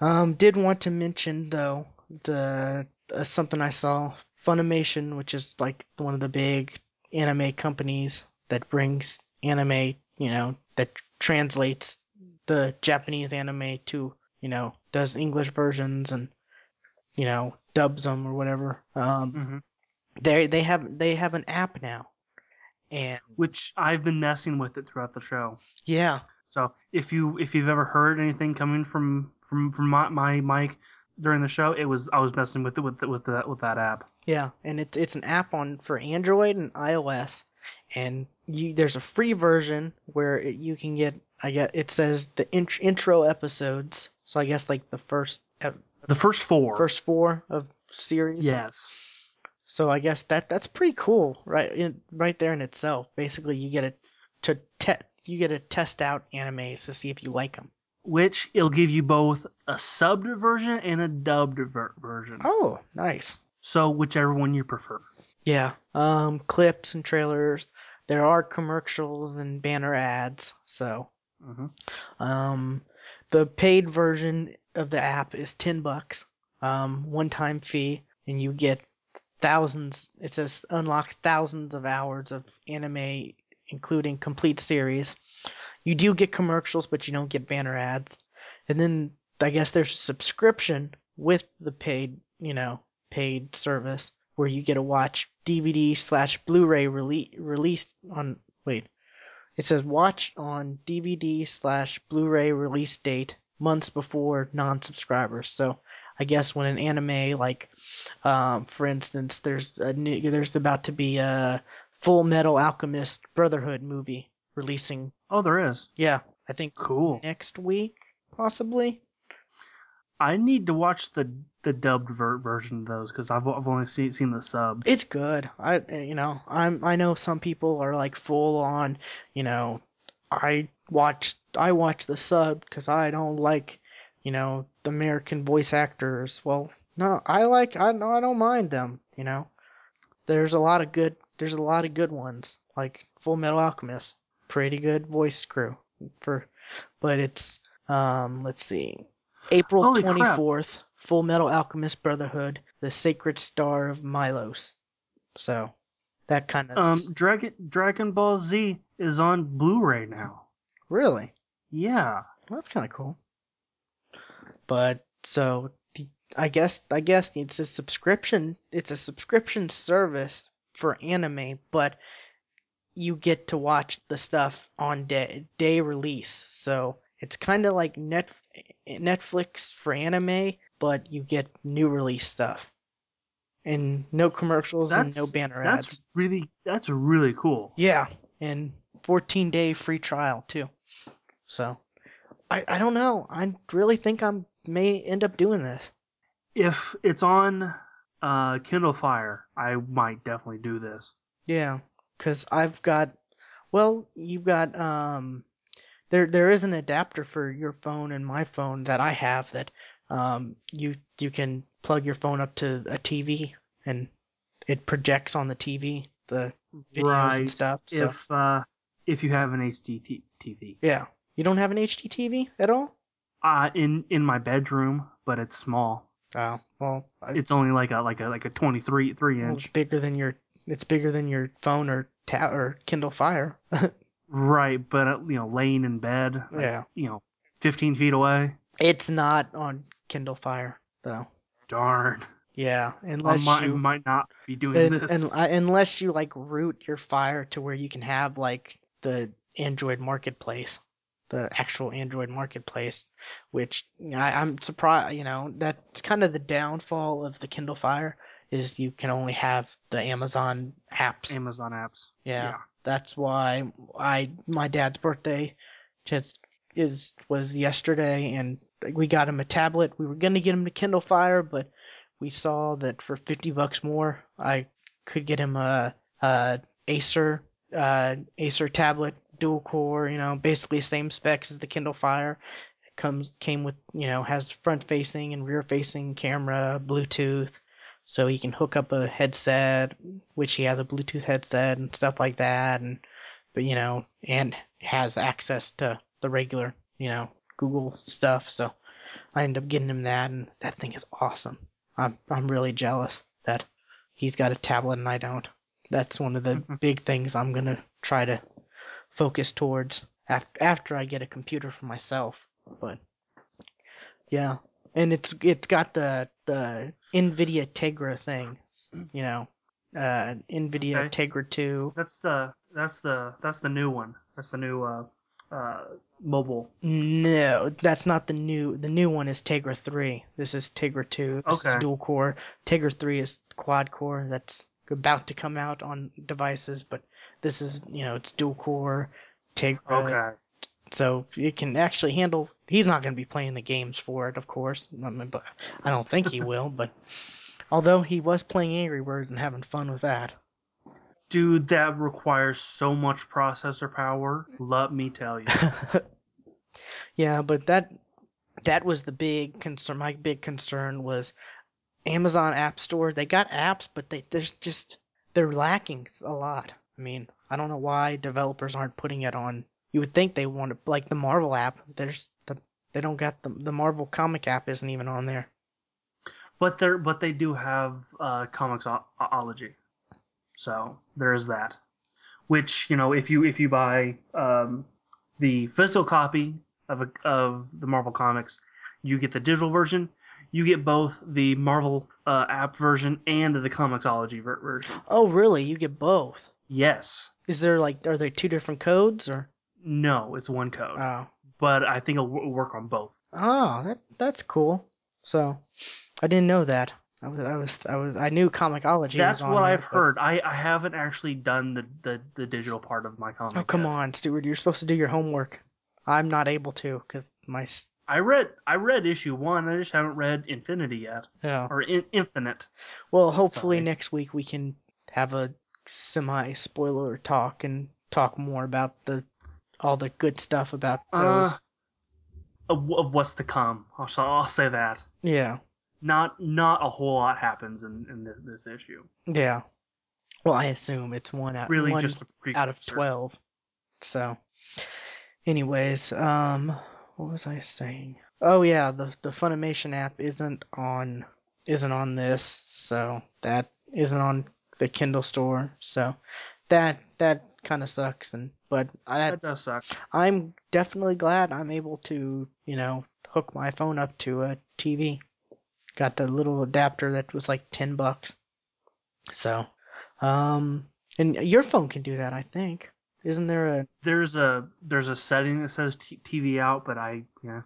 um, did want to mention though the uh, something I saw Funimation, which is like one of the big anime companies that brings anime, you know, that translates the Japanese anime to, you know, does English versions and, you know, dubs them or whatever. Um, hmm they they have they have an app now, and Which I've been messing with it throughout the show. yeah, So if you if you've ever heard anything coming from from from my, my mic during the show, it was I was messing with it with with that with that app. Yeah, and it's it's an app on for Android and iOS, and you there's a free version where it, you can get I get it says the int- intro episodes. So I guess like the first ep- The first four first four of series. Yes. So I guess that that's pretty cool, right? In, right there in itself. Basically, you get it to te- you get to test out animes to see if you like them. Which it'll give you both a subbed version and a dubbed ver- version. Oh, nice. So whichever one you prefer. Yeah. Um, clips and trailers. There are commercials and banner ads. So, hmm um, the paid version of the app is ten bucks. Um, one time fee, and you get thousands. It says unlock thousands of hours of anime, including complete series. You do get commercials, but you don't get banner ads. And then I guess there's a subscription with the paid, you know, paid service where you get to watch DVD slash Blu-ray release released on. Wait, it says watch on DVD slash Blu-ray release date months before non-subscribers. So I guess when an anime like, um, for instance, there's a new, there's about to be a Full Metal Alchemist Brotherhood movie releasing. Oh, there is. Yeah, I think Cool. next week possibly. I need to watch the the dubbed ver- version of those because I've I've only seen seen the sub. It's good. I you know I'm I know some people are like full on. You know, I watch I watch the sub because I don't like you know the American voice actors. Well, no, I like I no I don't mind them. You know, there's a lot of good there's a lot of good ones like Full Metal Alchemist, pretty good voice crew for, but it's um let's see, April Holy crap. twenty fourth. Full Metal Alchemist Brotherhood, the Sacred Star of Milos. So that kind of Um, Dragon Dragon Ball Z is on Blu-ray now. really Yeah. well, that's kind of cool. But so I guess I guess it's a subscription. It's a subscription service for anime, but you get to watch the stuff on day day release. So it's kind of like net Netflix for anime, but you get new release stuff. And no commercials and no That's- banner That's ads. really that's really cool. Yeah, and 14 day free trial too. So, I I don't know. I really think I may end up doing this. If it's on uh, Kindle Fire, I might definitely do this. Yeah, cuz I've got well, you've got um there there is an adapter for your phone and my phone that I have that um you you can plug your phone up to a TV and it projects on the TV the videos right. and stuff. So, If uh, if you have an HD TV, yeah. You don't have an HD TV at all? Uh, in in my bedroom, but it's small. Oh, well, I, It's only like a like a like a twenty three three Well, it's inch. bigger than your it's bigger than your phone or ta- or Kindle Fire. Right, but uh, you know, laying in bed, Yeah. you know, fifteen feet away. it's not on Kindle Fire though. Darn, Yeah, I unless might, you might not be doing and, this. and I, unless you like root your Fire to where you can have like the Android Marketplace, the actual Android Marketplace, which I, I'm surprised. You know, that's kind of the downfall of the Kindle Fire is you can only have the Amazon apps. Amazon apps. Yeah, that's why I my dad's birthday just is was yesterday, and we got him a tablet. We were gonna get him the Kindle Fire, but we saw that for fifty bucks more, I could get him a, a Acer uh, Acer tablet, dual core. You know, basically same specs as the Kindle Fire. It comes came with you know has front facing and rear facing camera, Bluetooth. So he can hook up a headset, which he has a Bluetooth headset and stuff like that, and but you know, and has access to the regular, you know, Google stuff. So I end up getting him that, and that thing is awesome. I'm I'm really jealous that he's got a tablet and I don't. That's one of the mm-hmm. big things I'm gonna try to focus towards after after I get a computer for myself. But yeah, and it's it's got the the Nvidia Tegra thing, you know, uh, Nvidia Okay. Tegra two. That's the that's the that's the new one. That's the new uh uh mobile. No, that's not the new. The new one is Tegra three. This is Tegra two. This is Okay. dual core. Tegra three is quad core. That's about to come out on devices, but this is you know it's dual core. Tegra. Okay. So it can actually handle. He's not going to be playing the games for it, of course. I mean, but I don't think he will. But although he was playing Angry Birds and having fun with that. Dude, that requires so much processor power. Let me tell you. yeah, but that that was the big concern. My big concern was Amazon App Store. They got apps, but they there's just they're lacking a lot. I mean, I don't know why developers aren't putting it on. You would think they want to, like the Marvel app. There's the they don't got the the Marvel comic app isn't even on there. But they're but they do have uh, Comixology, so there is that. Which you know, if you if you buy um, the physical copy of a, of the Marvel comics, you get the digital version. You get both the Marvel uh, app version and the Comixology ver- version. Oh, really? You get both? Yes. Is there like are there two different codes or? No, it's one code. Oh, but I think it'll w- work on both. oh, that that's cool. So, I didn't know that. I was I was I was I knew Comixology. That's what I've heard. I, I haven't actually done the, the, the digital part of my comic. Oh come yet. on, Stuart! You're supposed to do your homework. I'm not able to because my I read I read issue one. I just haven't read Infinity yet yeah. or in, Infinite. Well, hopefully Sorry. next week we can have a semi spoiler talk and talk more about the all the good stuff about those. Uh, of, of what's to come. I'll, I'll say that. yeah, Not not a whole lot happens in, in this, this issue. yeah. Well, I assume it's one out Really, one just a out of twelve. So, anyways, um, what was I saying? Oh yeah, the the Funimation app isn't on isn't on this, so that isn't on the Kindle store. So that that kind of sucks. And but I, That does suck. I'm definitely glad I'm able to, you know, hook my phone up to a TV. Got the little adapter that was like 10 bucks. So, um, and your phone can do that, I think. Isn't there a, There's a there's a setting that says t- TV out, but I yeah,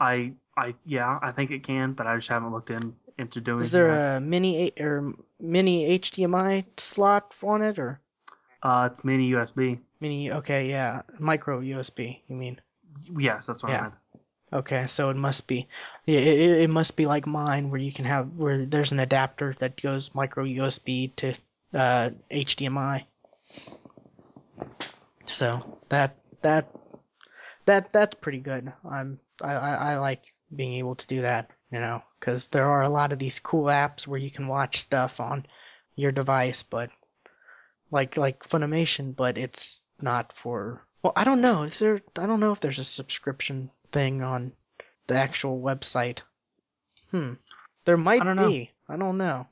I I yeah I think it can, but I just haven't looked in into doing. is there a mini A- or mini HDMI slot on it or Uh, it's mini USB. mini? Okay, yeah, micro USB. You mean? Yes, that's what Yeah. I meant. Okay, so it must be, yeah, it, it it must be like mine where you can have where there's an adapter that goes micro USB to uh, HDMI. So that that that that's pretty good. I'm I, I, I like being able to do that, you know, because there are a lot of these cool apps where you can watch stuff on your device, but like like Funimation, but it's not for. Well, I don't know. Is there? I don't know if there's a subscription thing on the actual website. Hmm. There might I don't know. be. I don't know.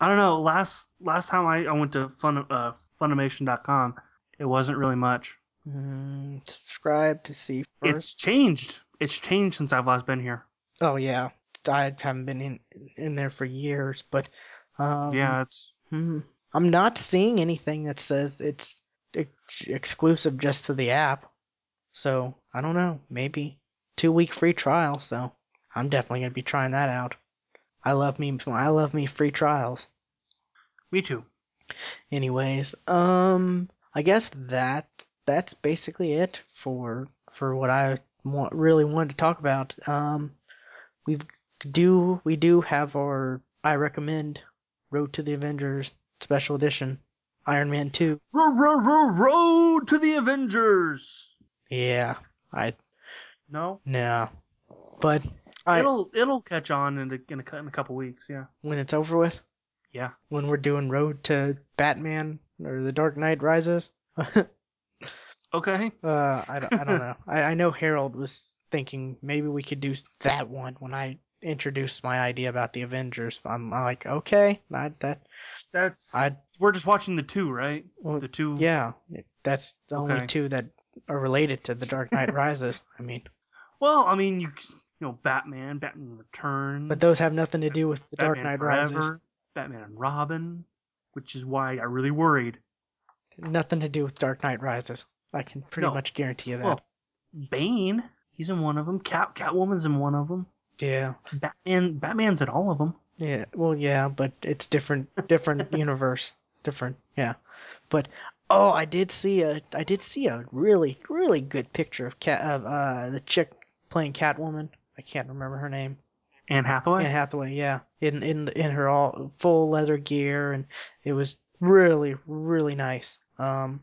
I don't know. Last last time I, I went to fun uh, Funimation.com, it wasn't really much. Mm, subscribe to see first. It's changed. It's changed since I've last been here. Oh yeah, I haven't been in in there for years, but um, yeah, it's hmm. I'm not seeing anything that says it's ex- exclusive just to the app. So I don't know. Maybe two week free trial. So I'm definitely gonna be trying that out. I love me. I love me free trials. me too. Anyways, um, I guess that that's basically it for for what I want, really wanted to talk about. Um, we do we do have our I recommend Road to the Avengers special edition Iron Man two. Ro- ro- ro- Road to the Avengers. Yeah, I No, no, but I it'll it'll catch on in a, in a, in a couple weeks. Yeah, when it's over with, yeah. when we're doing Road to Batman or The Dark Knight Rises. Okay. Uh, I don't, I don't know. I, I know Harold was thinking maybe we could do that one when I introduced my idea about the Avengers. I'm, like, okay, I, that That's I we're just watching the two, right? well, The two. yeah, that's the only two that are related to the Dark Knight Rises. I mean, Well, I mean, you you know, Batman, Batman Returns, but those have nothing to do with the Dark Batman Knight Rises. Forever, Batman and Robin, which is why I really worried. Nothing to do with Dark Knight Rises. I can pretty No. much guarantee you that. Well, Bane, he's in one of them. Cat Catwoman's in one of them. yeah, Batman, Batman's in all of them. yeah. Well, yeah, but it's different, different universe, different. Yeah, but oh, I did see a, I did see a really, really good picture of cat of uh the chick playing Catwoman. I can't remember her name. Anne Hathaway. Anne Hathaway, yeah, in in in her all full leather gear, and it was really really nice. Um,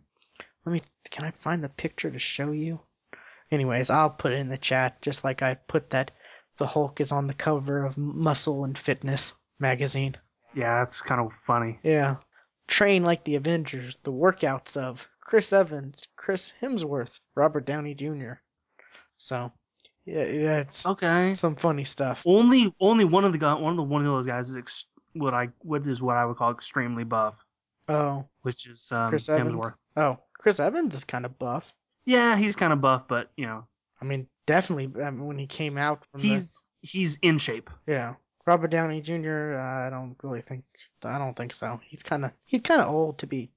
let me can I find the picture to show you? Anyways, I'll put it in the chat, just like I put that the Hulk is on the cover of Muscle and Fitness magazine. Yeah, that's kind of funny. Yeah, train like the Avengers, the workouts of Chris Evans, Chris Hemsworth, Robert Downey Jr. So, yeah, yeah it's Okay. some funny stuff. Only only one of the guy one of the one of those guys is ex- what I what is what I would call extremely buff, Oh, which is um, Chris Evans? Hemsworth. oh, Chris Evans is kind of buff. Yeah, he's kind of buff, but you know I mean, definitely I mean, when he came out from he's he's in shape. yeah. Robert Downey Jr. Uh, I don't really think I don't think so. He's kind of he's kind of old to be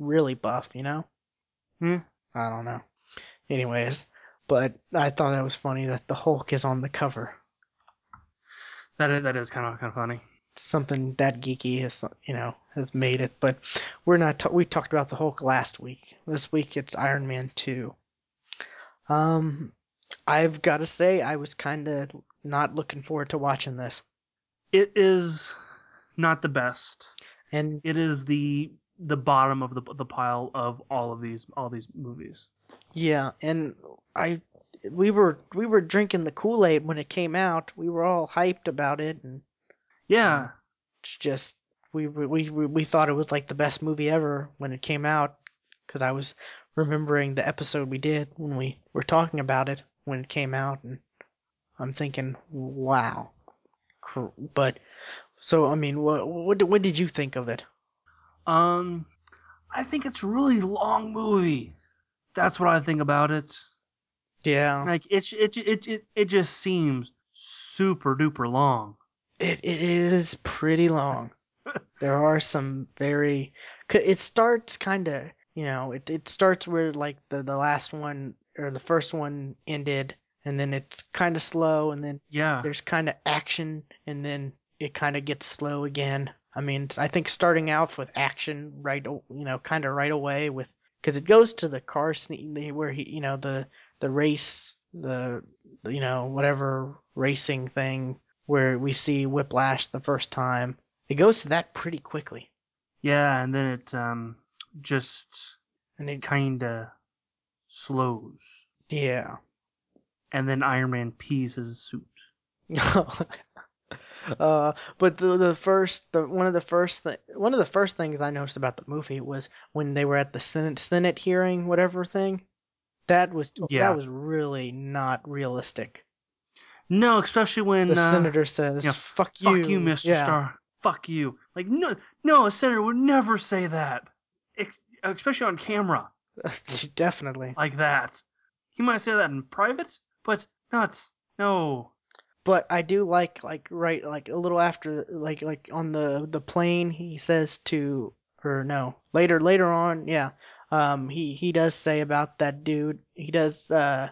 really buff, you know. Hmm. I don't know. Anyways, but I thought that was funny that the Hulk is on the cover. That is, that is kind of kind of funny. Something that geeky has you know has made it, but we're not. Ta- we talked about the Hulk last week. This week it's Iron Man two. Um, I've got to say I was kind of not looking forward to watching this, It is not the best. and It is the the bottom of the the pile of all of these all these movies. Yeah, and I we were we were drinking the Kool-Aid when it came out. We were all hyped about it and Yeah, it's just we we we, thought it was like the best movie ever when it came out cuz I was remembering the episode we did when we were talking about it when it came out and I'm thinking, "Wow." But so I mean, what what what did you think of it? Um, I think it's a really long movie. That's what I think about it. Yeah. Like it, it, it, it, it just seems super duper long. It it is pretty long. there are some very. It starts kind of you know it it starts where like the the last one or the first one ended, and then it's kind of slow, and then Yeah, there's kind of action, and then it kind of gets slow again. I mean, I think starting out with action right, you know, kind of right away with because it goes to the car scene where he, you know, the the race, the you know whatever racing thing where we see Whiplash the first time. It goes to that pretty quickly, yeah, and then it um just and it kind of slows, yeah. and then Iron Man pees his suit. uh, but the the first the one of the first th- one of the first things I noticed about the movie was when they were at the Senate Senate hearing, whatever thing. That was Yeah. that was really not realistic. No, especially when The uh, senator says, yeah, "Fuck you, "Fuck you, Mister Yeah. Star. Fuck you." Like no, no, a senator would never say that, Ex- especially on camera Definitely. like that. He might say that in private, but not. No. But I do like like right like a little after like like on the the plane he says to or no later later on yeah um he he does say about that dude he does uh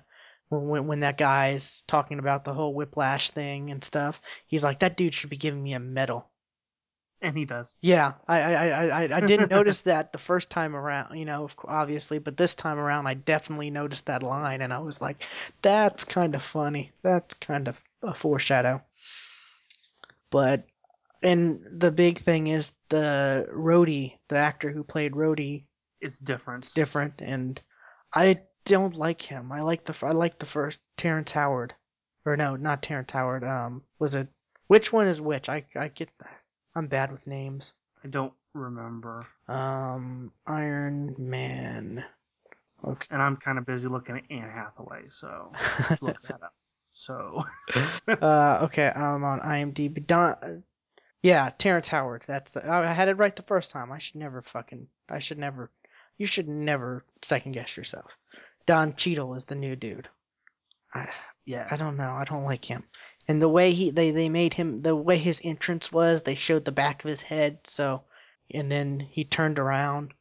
when when, that guy's talking about the whole whiplash thing and stuff he's like that dude should be giving me a medal And he does. yeah I I I I, I didn't notice that the first time around you know obviously but this time around I definitely noticed that line and I was like that's kind of funny that's kind of a foreshadow but and the big thing is the Rhodey, the actor who played Rhodey, is different. is different, and I don't like him. I like the I like the first Terrence Howard, or no, not Terrence Howard. Um, was it which one is which? I I get that. I'm bad with names. I don't remember, Um, Iron Man. Okay. and I'm kind of busy looking at Anne Hathaway, so look that up. So uh, okay, I'm on IMDb. Don, yeah, Terrence Howard. That's the. I had it right the first time. I should never fucking. I should never. You should never second guess yourself. Don Cheadle is the new dude. I, yeah, I don't know. I don't like him. And the way he they they made him the way his entrance was, they showed the back of his head. So, and then he turned around.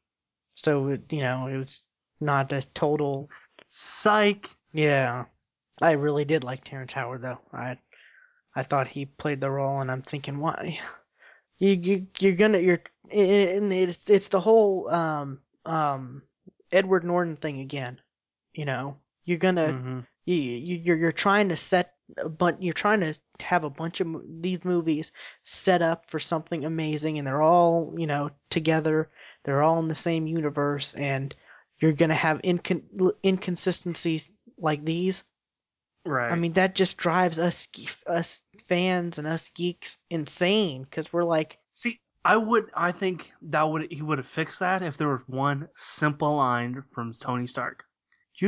So it, you know it was not a total psych. yeah, I really did like Terrence Howard though. I I thought he played the role, and I'm thinking, why you you you're gonna you're and it's it's the whole um um Edward Norton thing again. You know, you're gonna Mhm. you, you you're you're trying to set but you're trying to have a bunch of mo- these movies set up for something amazing and they're all you know together they're all in the same universe and you're gonna have incon- inconsistencies like these Right. i mean that just drives us us fans and us geeks insane because we're like see, I would. I think that would he would have fixed that if there was one simple line from Tony Stark.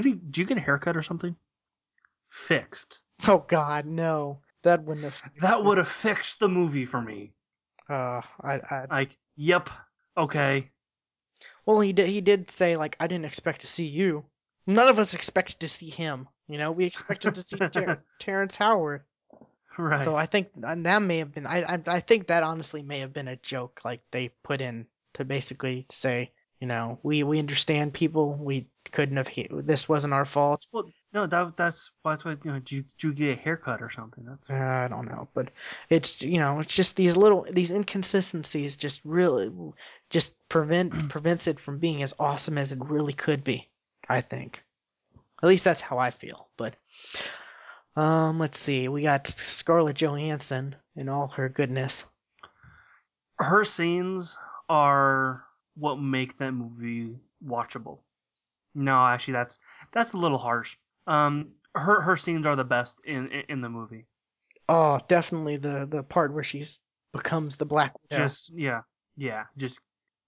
Do you do you get a haircut or something? Fixed. Oh God, no. That wouldn't have. That would have fixed the movie for me. Uh, I, I. Like, yep, okay. Well, he did. He did say like, I didn't expect to see you. None of us expected to see him. You know, we expected to see Ter- Terrence Howard. Right. So I think and that may have been. I, I I think that honestly may have been a joke, like they put in to basically say, you know, we we understand people. We couldn't have. he- This wasn't our fault. well, no, that that's that's what you know. Do you, do you get a haircut or something? That's Uh, I don't know, but it's you know, it's just these little these inconsistencies just really just prevent prevents it from being as awesome as it really could be. I think. At least that's how I feel. But um, let's see. We got Scarlett Johansson in all her goodness. her scenes are what make that movie watchable. No, actually, that's that's a little harsh. Um, her her scenes are the best in in, in the movie. Oh, definitely the the part where she's becomes the Black Widow. Just yeah, yeah. Just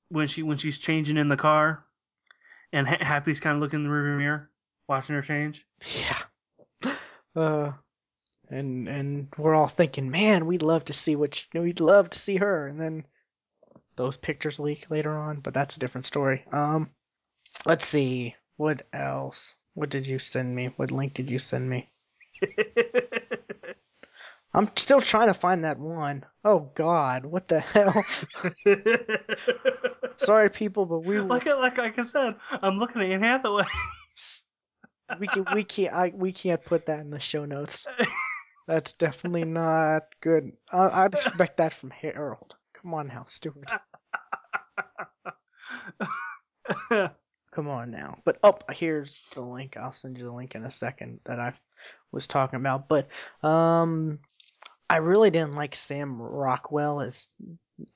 when she when she's changing in the car, and ha- Happy's kind of looking in the rearview mirror, watching her change. Yeah. Uh, and and we're all thinking, man, we'd love to see what she, we'd love to see her, and then those pictures leak later on, but that's a different story. Um, let's see, what else? What did you send me? What link did you send me? I'm still trying to find that one. Oh God, what the hell? Sorry, people, but we like like like I said, I'm looking at Anne Hathaway. we can we can't I, we can't put that in the show notes. That's definitely not good. I, I'd expect that from Harold. Come on now, Stuart. Come on now. But oh, here's the link. I'll send you the link in a second that I was talking about. But um, I really didn't like Sam Rockwell as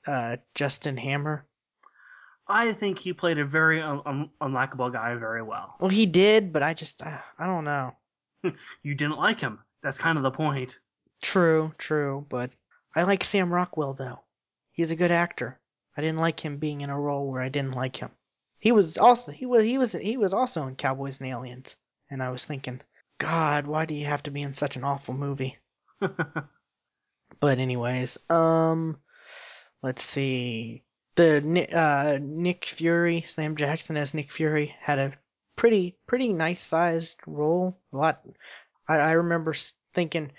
uh Justin Hammer. I think he played a very un- un- unlikable guy very well. Well, he did, but I just uh, I don't know. You didn't like him. That's kind of the point. True, true, but I like Sam Rockwell though. He's a good actor. I didn't like him being in a role where I didn't like him. He was also he was he was he was also in Cowboys and Aliens, and I was thinking, God, why do you have to be in such an awful movie? But anyways, um, let's see. The uh, Nick Fury, Sam Jackson as Nick Fury, had a pretty pretty nice sized role. A lot. I, I remember thinking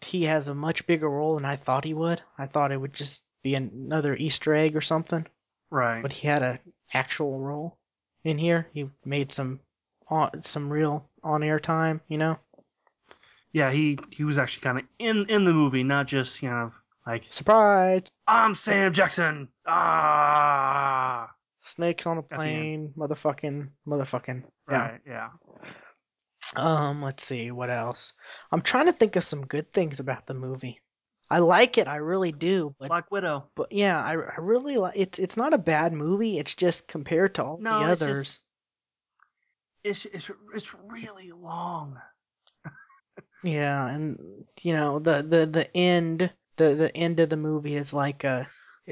he has a much bigger role than I thought he would. I thought it would just be another Easter egg or something, right. but he had a actual role in here. He made some on, some real on air time, you know. yeah, he he was actually kind of in in the movie, not just you know like Surprise! I'm Sam Jackson. Ah. Snakes on a plane, motherfucking, motherfucking. Yeah. Right. Yeah. Um, let's see what else. I'm trying to think of some good things about the movie. I like it, I really do, but Black Widow. but yeah, I, I really like it's it's not a bad movie. It's just compared to all No, the it's others. just- It's it's it's really long. Yeah, and you know the the the end the the end of the movie is like a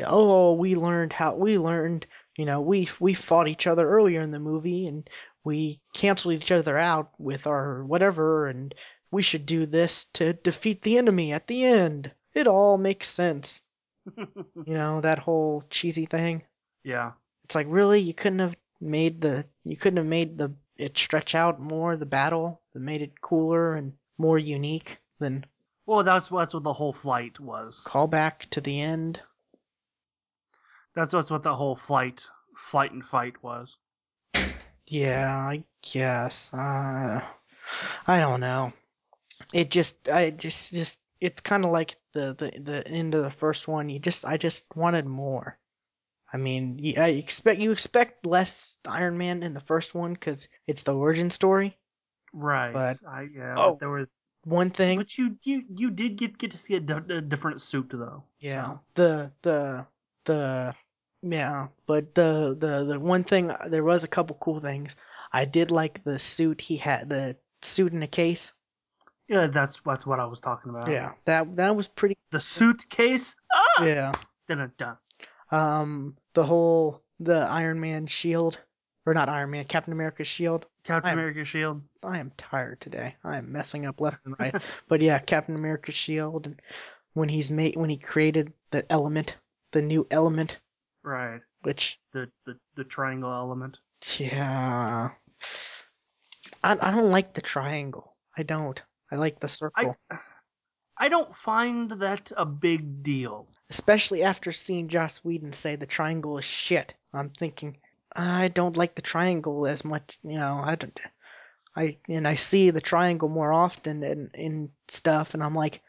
oh we learned how we learned you know we we fought each other earlier in the movie and we canceled each other out with our whatever and we should do this to defeat the enemy at the end. It all makes sense. You know that whole cheesy thing. yeah. It's like really you couldn't have made the you couldn't have made the it stretch out more the battle that made it cooler and more unique than Well, that's that's what the whole flight was. call back to the end. That's that's what the whole flight flight and fight was. Yeah, I guess. Uh, I don't know. It just, I just, just, it's kind of like the, the the end of the first one. You just, I just wanted more. I mean, you, I expect you expect less Iron Man in the first one because it's the origin story. Right. But- I yeah. Oh. but there was. One thing, But you you you did get get to see a, different suit though. Yeah. So. The the the yeah, but the the the one thing uh, there was a couple cool things. I did like the suit he had, the suit in a case. Yeah, that's that's what I was talking about. Yeah, that that was pretty. The suitcase. Ah! Yeah. Dun dun. Um, the whole the Iron Man shield, or not Iron Man, Captain America's shield. Captain I'm- America Shield. I am tired today. I am messing up left and right. but yeah, Captain America's shield, and when he's made when he created the element, the new element, Right. which The the, the triangle element. yeah, I I don't like the triangle. I don't. I like the circle. I I don't find that a big deal. especially after seeing Joss Whedon say the triangle is shit. I'm thinking I don't like the triangle as much, you know. I don't, I and I see the triangle more often in in stuff, and I'm like,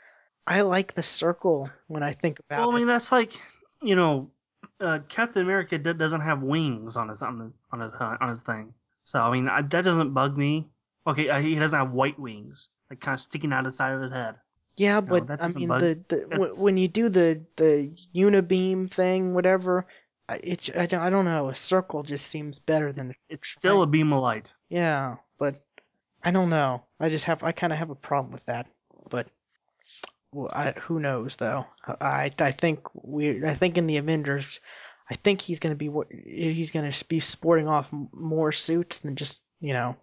I like the circle when I think about Well, I mean it. that's like you know, uh, Captain America d- doesn't have wings on his on his on his on his thing. So I mean I, that doesn't bug me. Okay, uh, he doesn't have white wings, like kind of sticking out of the side of his head. Yeah, but that I mean bug- the the w- when you do the the unibeam thing, whatever. I- It, I, don't, I don't know. A circle just seems better than It's still a beam of light. Yeah, but I don't know. I just have I kind of have a problem with that. But well, I, who knows though? I I think we I think in the Avengers, I think he's gonna be wa- he's gonna be sporting off more suits than just you know.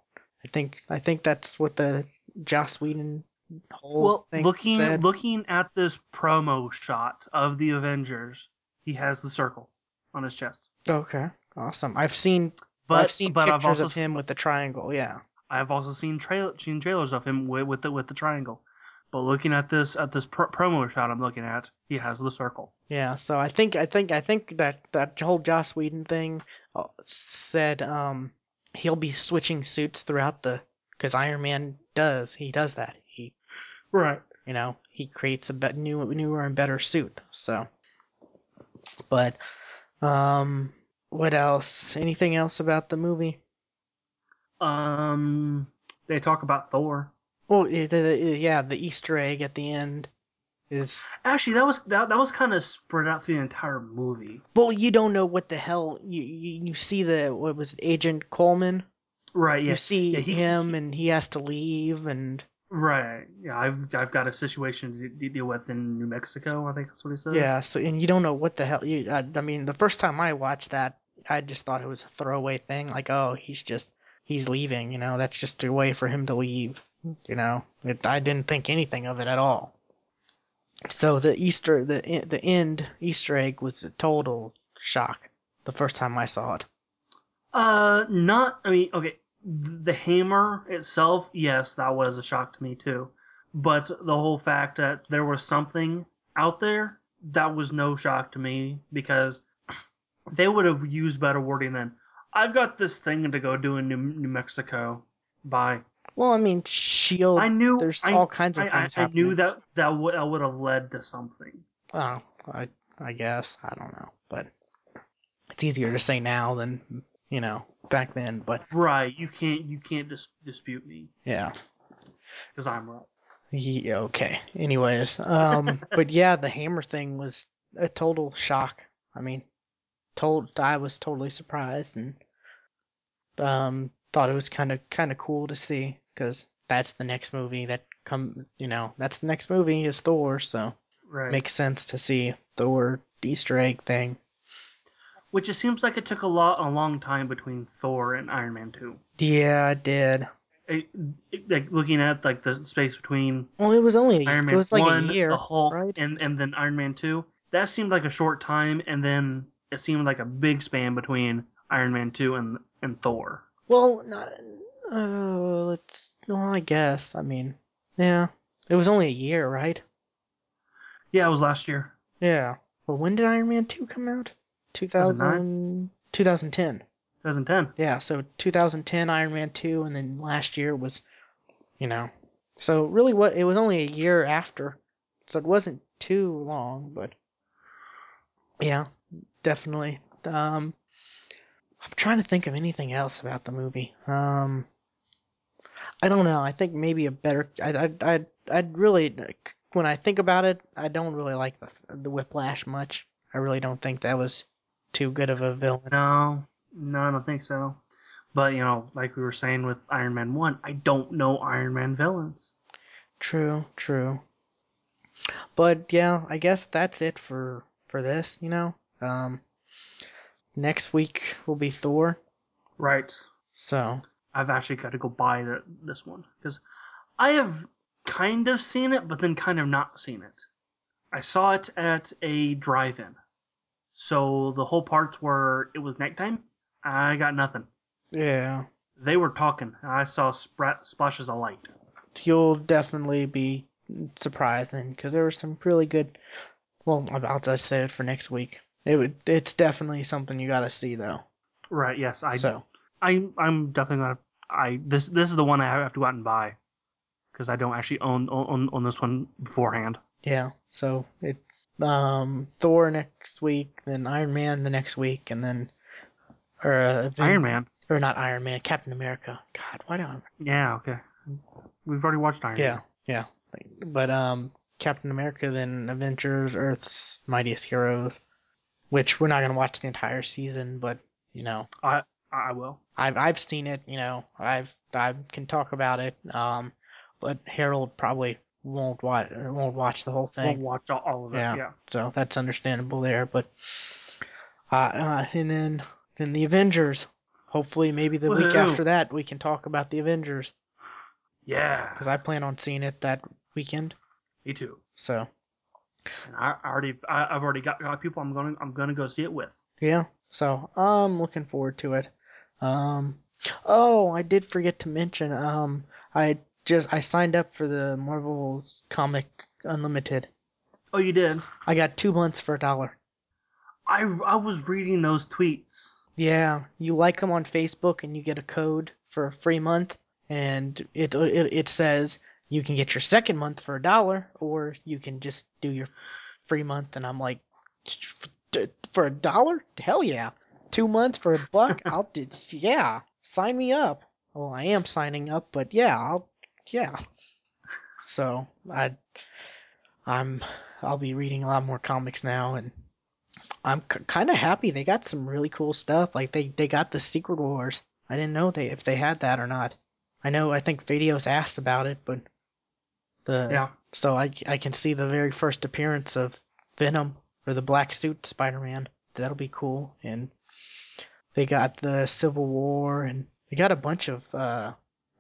I think I think that's what the Joss Whedon whole Well, thing looking said. looking at this promo shot of the Avengers, he has the circle on his chest. okay, awesome. I've seen But I've seen but I've also of him with the triangle. Yeah. I've also seen trail seen trailers of him with, with the with the triangle. But looking at this at this pr- promo shot I'm looking at, he has the circle. Yeah, so I think I think I think that that whole Joss Whedon thing uh, said um he'll be switching suits throughout the because Iron Man does he does that. He Right. you know he creates a bet new newer and better suit so. But um what else? Anything else about the movie? Um, they talk about Thor. well eh, yeah the Easter egg at the end is Actually, that was that, that was kind of spread out through the entire movie. well you don't know what the hell you you, you see the what was it, Agent Coleman Right. Yeah. you see yeah, he- him he- and he has to leave and Right. Yeah. I've I've got a situation to deal with in New Mexico. I think that's what he says. yeah so and you don't know what the hell you I, I mean the first time i watched that i just thought it was a throwaway thing like oh he's just he's leaving you know that's just a way for him to leave you know it, i didn't think anything of it at all so the easter the the end easter egg was a total shock the first time i saw it Uh, not. I mean, okay. The hammer itself, yes, that was a shock to me too. But the whole fact that there was something out there, that was no shock to me because they would have used better wording than, "I've got this thing to go do in New, New Mexico." Bye. Well i mean shield I knew. there's I, all kinds of I, I, things I knew happening. that that would that would have led to something. Oh, I I guess I don't know, but it's easier to say now than you know back then. But Right. You can't. You can't dis- dispute me yeah, because I'm right. yeah okay. Anyways, um, but yeah, the hammer thing was a total shock. I mean, told I was totally surprised and um thought it was kind of kind of cool to see because that's the next movie that come you know that's the next movie is Thor, so Right. makes sense to see Thor Easter egg thing. Which it seems like it took a lot, a long time between Thor and Iron Man Two. Yeah, it did. It- it- like looking at like the space between Well, it was only Iron it Man was like One, a year, the Hulk, right? and and then Iron Man Two. That seemed like a short time, and then it seemed like a big span between Iron Man Two and and Thor. Well, not. Uh, let's. Well, I guess. I mean, yeah. It was only a year, right? Yeah, it was last year. Yeah. Well, when did Iron Man two come out? 2000, 2010. 2010. Yeah. So 2010 Iron Man two, and then last year was, you know, so really what it was only a year after, so it wasn't too long, but yeah, definitely. Um, I'm trying to think of anything else about the movie. Um, I don't know. I think maybe a better. I I I I'd really when I think about it, I don't really like the the Whiplash much. I really don't think that was too good of a villain. No, no, I don't think so. But you know, like we were saying with Iron Man One, I don't know Iron Man villains. True, true. But yeah, I guess that's it for for this. You know, um, next week will be Thor. Right. So I've actually got to go buy the, this one because I have kind of seen it, but then kind of not seen it. I saw it at a drive-in, so the whole parts where it was nighttime, I got nothing. yeah, They were talking. I saw sprat, splashes of light. you'll definitely be surprised then because there were some really good. Well, I'll just say it for next week. It would. It's definitely something you got to see though. Right? Yes, I. so I. I'm definitely gonna. I this this is the one I have to go out and buy because I don't actually own own own this one beforehand. yeah, so it. Um, Thor next week, then Iron Man the next week, and then or uh, Aven- Iron Man. or not Iron Man, Captain America. God, why don't Yeah. Okay. We've already watched Iron Yeah, Man. yeah. But um, Captain America, then Avengers, Earth's Mightiest Heroes, which we're not gonna watch the entire season, but you know, I I will. I've I've seen it. You know, I've I can talk about it. Um, but Harold probably won't watch won't watch the whole thing. watch all, all of it. Yeah. Yeah. So that's understandable there. But uh, uh and then then the Avengers. Hopefully, maybe the week after that we can talk about the Avengers Yeah. because I plan on seeing it that weekend. Me too. So. And I I already I, I've already got, got people I'm going I'm going to go see it with. Yeah, so I'm looking forward to it. Um, oh, I did forget to mention. Um, I just I signed up for the Marvel's Comic Unlimited. Oh, you did. I got two months for a dollar. I I was reading those tweets. Yeah, you like them on Facebook and you get a code for a free month, and it it it says you can get your second month for a dollar, or you can just do your free month. And I'm like, for a dollar? Hell yeah! Two months for a buck? I'll do. Yeah, sign me up. Well, I am signing up, but yeah, I'll yeah. So I I'm I'll be reading a lot more comics now, and I'm c- kind of happy they got some really cool stuff. Like they they got the Secret Wars. I didn't know they if they had that or not. I know I think Vadios asked about it, but the Yeah. so I I can see the very first appearance of Venom or the black suit Spider-Man. That'll be cool. And they got the Civil War and they got a bunch of uh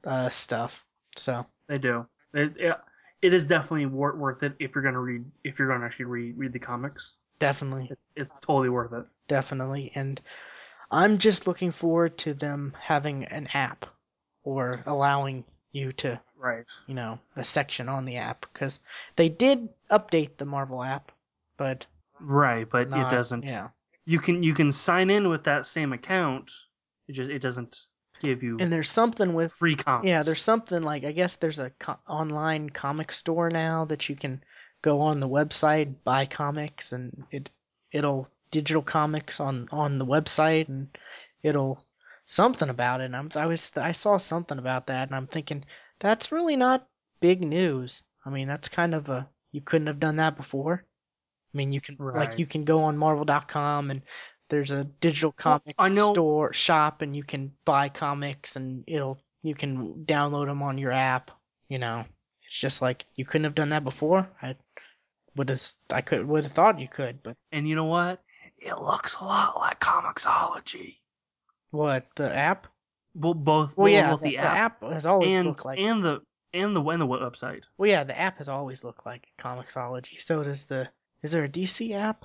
uh stuff. So They do. It, it, it is definitely wor- worth it if you're going to read if you're going to actually read read the comics. definitely It, it's totally worth it. definitely and i'm just looking forward to them having an app or allowing you to Right. you know a section on the app because they did update the marvel app but Right, but not, it doesn't. yeah You can you can sign in with that same account. It just it doesn't give you and there's something with free comics. yeah there's something like i guess there's a co- online comic store now that you can go on the website buy comics and it it'll digital comics on on the website and it'll something about it and I'm, i was i saw something about that and i'm thinking that's really not big news i mean that's kind of a you couldn't have done that before i mean you can like you can go on marvel.com and there's a digital comics I know- store shop and you can buy comics and it'll you can download them on your app you know it's just like you couldn't have done that before i would have i could would have thought you could but And you know what? It looks a lot like Comixology. what the app Well, both. well yeah both the, the, the app, app has always and looked like and the and the and the website. well yeah the app has always looked like comixology so does the is there a dc app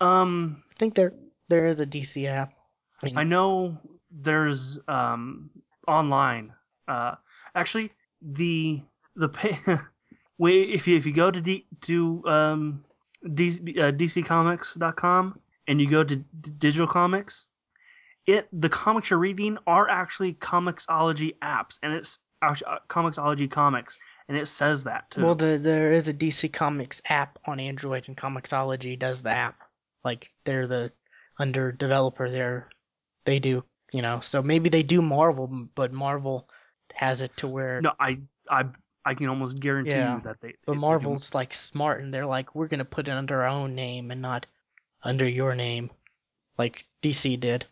Um, i think there there is a dc app I mean, I know there's um online. Uh, actually, the the pay, way if you if you go to D, to um DC, uh, DCComics.com and you go to d- digital comics, it the comics you're reading are actually Comixology apps, and it's actually uh, Comixology comics, and it says that too. well the, there is a dc comics app on android and comixology does the app like they're the under developer there they do you know so maybe they do marvel but marvel has it to where no, I I I can almost guarantee Yeah. you that they. But they Marvel's like smart and they're like, we're gonna put it under our own name and not under your name, like DC did.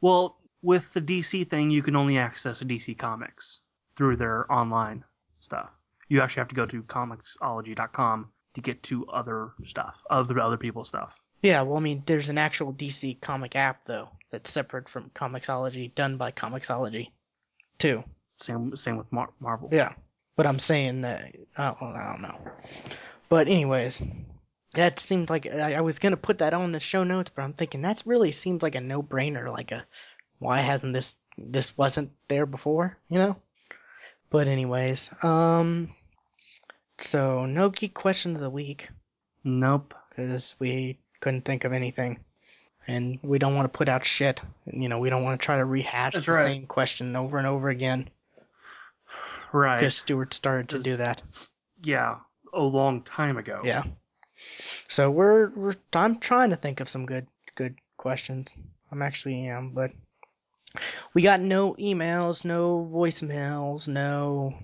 Well, with the DC thing, you can only access DC Comics through their online stuff. You actually have to go to Comixology.com to get to other stuff, other other people's stuff. Yeah, well, I mean, there's an actual DC comic app though that's separate from Comixology, done by Comixology, too. Same same with Mar- Marvel. Yeah, but I'm saying that oh, well, I don't know. But anyways, that seems like I, I was gonna put that on the show notes, but I'm thinking that really seems like a no-brainer. Like a why hasn't this this wasn't there before? You know. But anyways, um, so no geek question of the week Nope. because we couldn't think of anything. And we don't want to put out shit. You know, we don't want to try to rehash That's the right. same question over and over again. Right. Because Stuart started to do that. yeah. A long time ago. Yeah. So we're we're I'm trying to think of some good good questions. I'm actually am, but we got no emails, no voicemails, no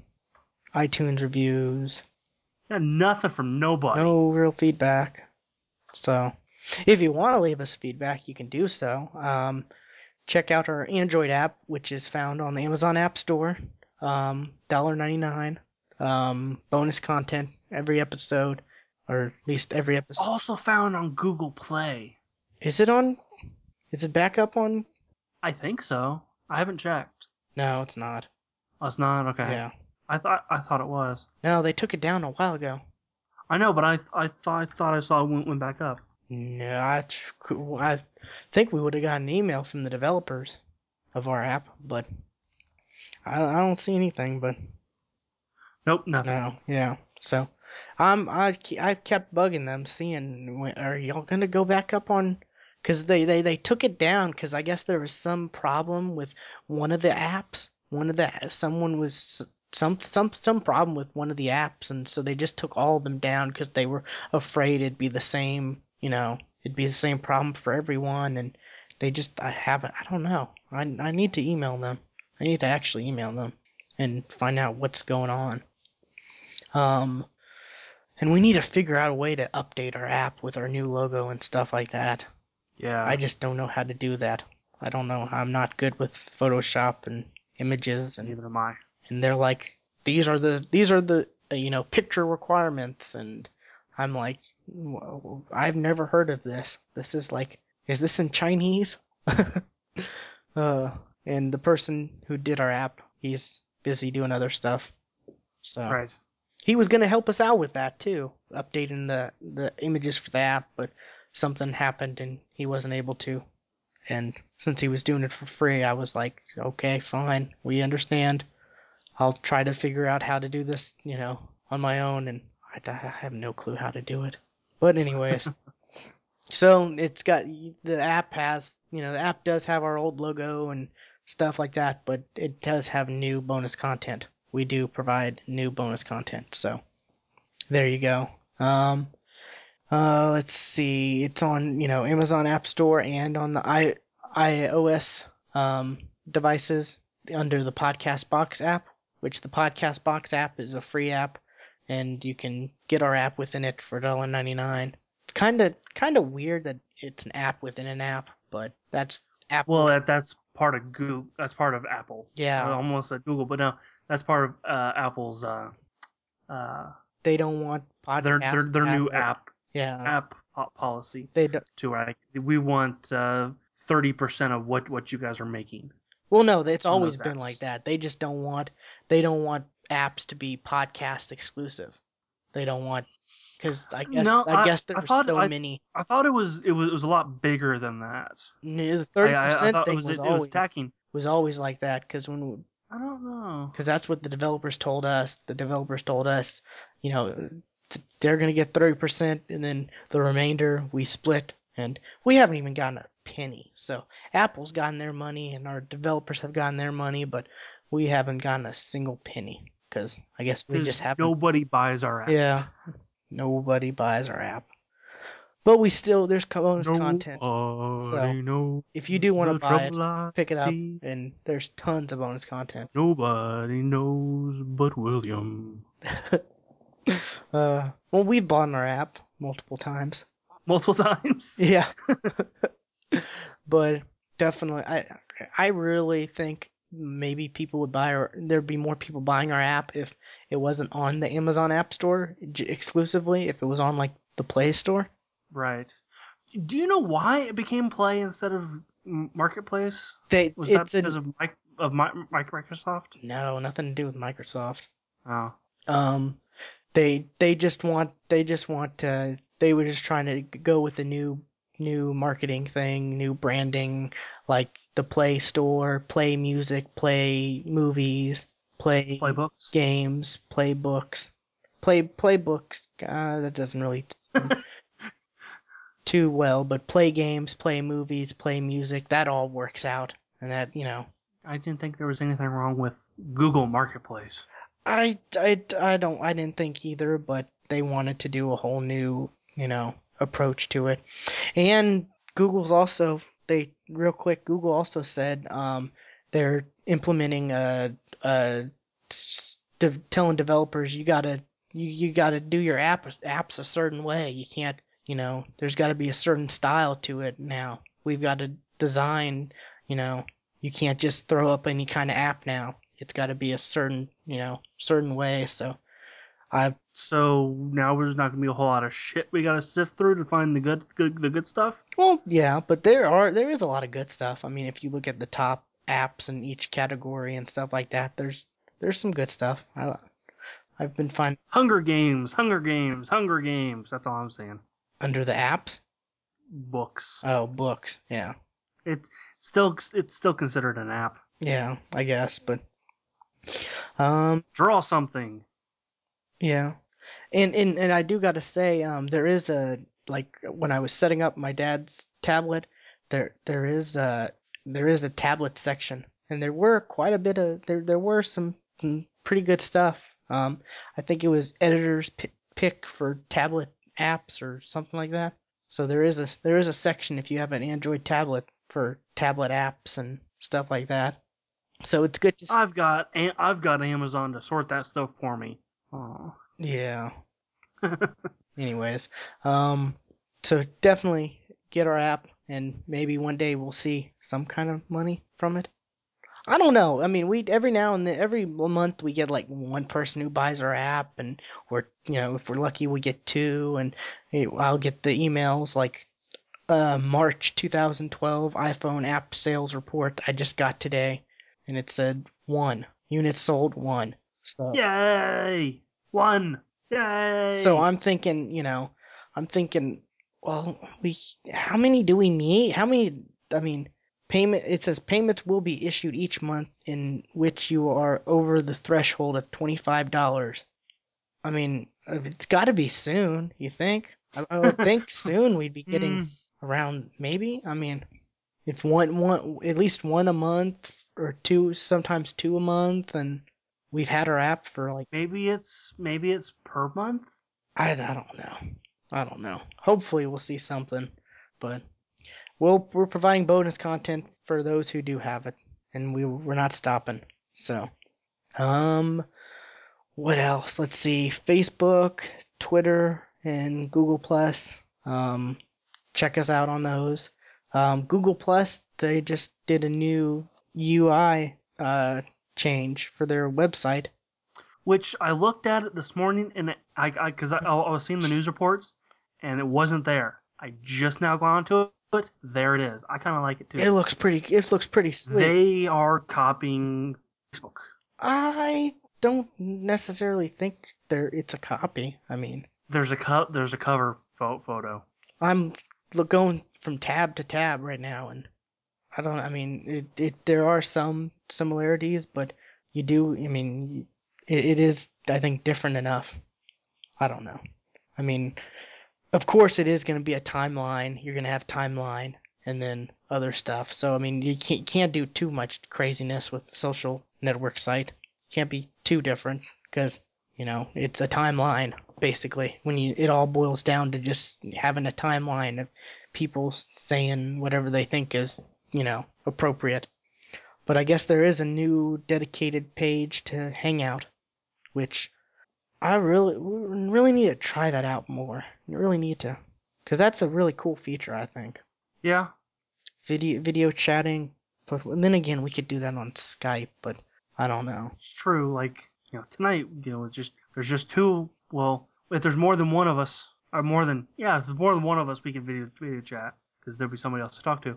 iTunes reviews, Yeah, nothing from nobody. no real feedback. So if you want to leave us feedback, you can do so. Um, check out our Android app, which is found on the Amazon App Store. Um, $1.99. Um, bonus content every episode, or at least every episode. Also found on Google Play. Is it on? Is it back up on? I think so. I haven't checked. No, it's not. Oh, it's not okay. Yeah. I thought I thought it was. No, they took it down a while ago. I know, but I I thought I thought I saw it went, went back up. No, I, I think we would have gotten an email from the developers of our app, but I, I don't see anything. But Nope, nothing. no, yeah. So I'm I ke- I kept bugging them, seeing are y'all gonna go back up on? Because they, they they took it down because I guess there was some problem with one of the apps. One of the someone was some some some problem with one of the apps, and so they just took all of them down because they were afraid it'd be the same. You know, it'd be the same problem for everyone, and they just I haven't. I don't know. I I need to email them. I need to actually email them and find out what's going on. Um, and we need to figure out a way to update our app with our new logo and stuff like that. Yeah. I just don't know how to do that. I don't know. I'm not good with Photoshop and images, and neither am I. and they're like, these are the these are the uh, you know picture requirements, and I'm like, "Whoa, I've never heard of this. This is like, is this in Chinese? uh, and the person who did our app, he's busy doing other stuff. So Right. he was gonna help us out with that too, updating the the images for the app, but something happened and he wasn't able to. And since he was doing it for free, I was like, okay, fine, we understand. I'll try to figure out how to do this, you know, on my own, and I, I have no clue how to do it. But anyways, so it's got the app has, you know, the app does have our old logo and stuff like that, but it does have new bonus content. We do provide new bonus content, so there you go. Um, uh, let's see, it's on you know Amazon App Store and on the i iOS um, devices under the Podcast Box app, which the Podcast Box app is a free app, and you can get our app within it for $1.99. It's kind of kind of weird that it's an app within an app, but that's Apple. Well, that that's part of Google. That's part of Apple. I yeah, almost said Google, but no, that's part of uh, Apple's uh, uh, they don't want podcasts. their their their new Apple- app Yeah, app policy they do, to like we want uh, thirty percent of what what you guys are making. Well, no, it's always been apps. like that. They just don't want they don't want apps to be podcast exclusive. They don't want because I guess No, I, I- guess there I were so I- many. I thought it was it was it was a lot bigger than that. No, The thirty percent thing it was was, it, always was was always like that because when I don't know. because that's what the developers told us. The developers told us, you know, th- they're gonna get thirty percent, and then the remainder we split, and we haven't even gotten a penny. So Apple's gotten their money, and our developers have gotten their money, but we haven't gotten a single penny because I guess we just haven't. nobody buys our app. Yeah, nobody buys our app, but we still there's bonus content. Nobody knows If you do want to buy it, I pick it up, see. and there's tons of bonus content. Nobody knows but William. Uh, well, we've bought our app multiple times. Multiple times. Yeah. but definitely I I really think maybe people would buy or there'd be more people buying our app if it wasn't on the Amazon App Store j- exclusively, if it was on like the Play Store. Right. Do you know why it became Play instead of Marketplace? They Was that it's a, because of, of Mi- Mi- Microsoft? no, nothing to do with Microsoft. Oh. Um, they they just want they just want to they were just trying to go with a new new marketing thing, new branding, like the Play Store, play music, play movies, play Playbooks? games, play books, play play books. Uh, that doesn't really too well, but play games, play movies, play music. That all works out, and that you know. I didn't think there was anything wrong with Google Marketplace. I, I, I don't I didn't think either, but they wanted to do a whole new, you know, approach to it. And Google's also they real quick Google also said um they're implementing a a de- telling developers you got to you, you got to do your app apps a certain way. You can't, you know, there's got to be a certain style to it now. We've got to design, you know, you can't just throw up any kind of app now. It's got to be a certain, you know, certain way. So I So now there's not gonna be a whole lot of shit we gotta sift through to find the good, good the good stuff. well, yeah, but there are there is a lot of good stuff. I mean, if you look at the top apps in each category and stuff like that, there's there's some good stuff. I I've been finding Hunger Games, Hunger Games, Hunger Games. That's all I'm saying. under the apps. Books. Oh, books. Yeah. It's still it's still considered an app. Yeah, I guess, but um Draw something. Yeah, and and and I do got to say, um, there is a like when I was setting up my dad's tablet, there there is a there is a tablet section, and there were quite a bit of there there were some, some pretty good stuff. Um, I think it was editor's pi- pick for tablet apps or something like that. So there is a there is a section if you have an Android tablet for tablet apps and stuff like that. So it's good to see. I've got I've got Amazon to sort that stuff for me. Oh. Yeah. Anyways, um, so definitely get our app, and maybe one day we'll see some kind of money from it. I don't know. I mean, we every now and then, every month we get like one person who buys our app, and we're you know if we're lucky we get two, and I'll get the emails like uh, March 2012 iPhone app sales report I just got today, and it said one units sold one. So Yay! One. Yay! So I'm thinking, you know, I'm thinking, well, we how many do we need? How many? I mean, payment. It says payments will be issued each month in which you are over the threshold of twenty five dollars. I mean, it's got to be soon. You think? I, I would think soon we'd be getting Mm, around. Maybe. I mean, if one one at least one a month or two, sometimes two a month, and we've had our app for like. maybe it's maybe it's per month. I, I don't know. I don't know. Hopefully we'll see something, but we'll we're providing bonus content for those who do have it, and we we're not stopping. So, um, what else? Let's see. Facebook, Twitter, and Google Plus. Um, check us out on those. Um, Google Plus, they just did a new UI uh change for their website. Which I looked at it this morning, and it, I because I, I, was seeing the news reports, and it wasn't there. I just now gone onto it. There it is. I kind of like it too. It looks pretty. It looks pretty sweet. they are copying Facebook. I don't necessarily think there it's a copy. I mean, There's a co- there's a cover pho- photo. I'm look going from tab to tab right now, and I don't. I mean, it, it there are some similarities, but you do. I mean, it, it is. I think different enough. I don't know. I mean, of course, it is going to be a timeline. You're going to have timeline and then other stuff. So I mean, you can't can't do too much craziness with social network site. Can't be too different because you know it's a timeline basically. When you it all boils down to just having a timeline of people saying whatever they think is you know appropriate. But I guess there is a new dedicated page to Hangout, which I really really need to try that out more. You really need to, because that's a really cool feature. I think Yeah, video video chatting, But then again, we could do that on Skype, but I don't know. It's true. Like you know, tonight, you know, it's just there's just two. Well, if there's more than one of us, or more than yeah, if there's more than one of us, we can video video chat because there'll be somebody else to talk to.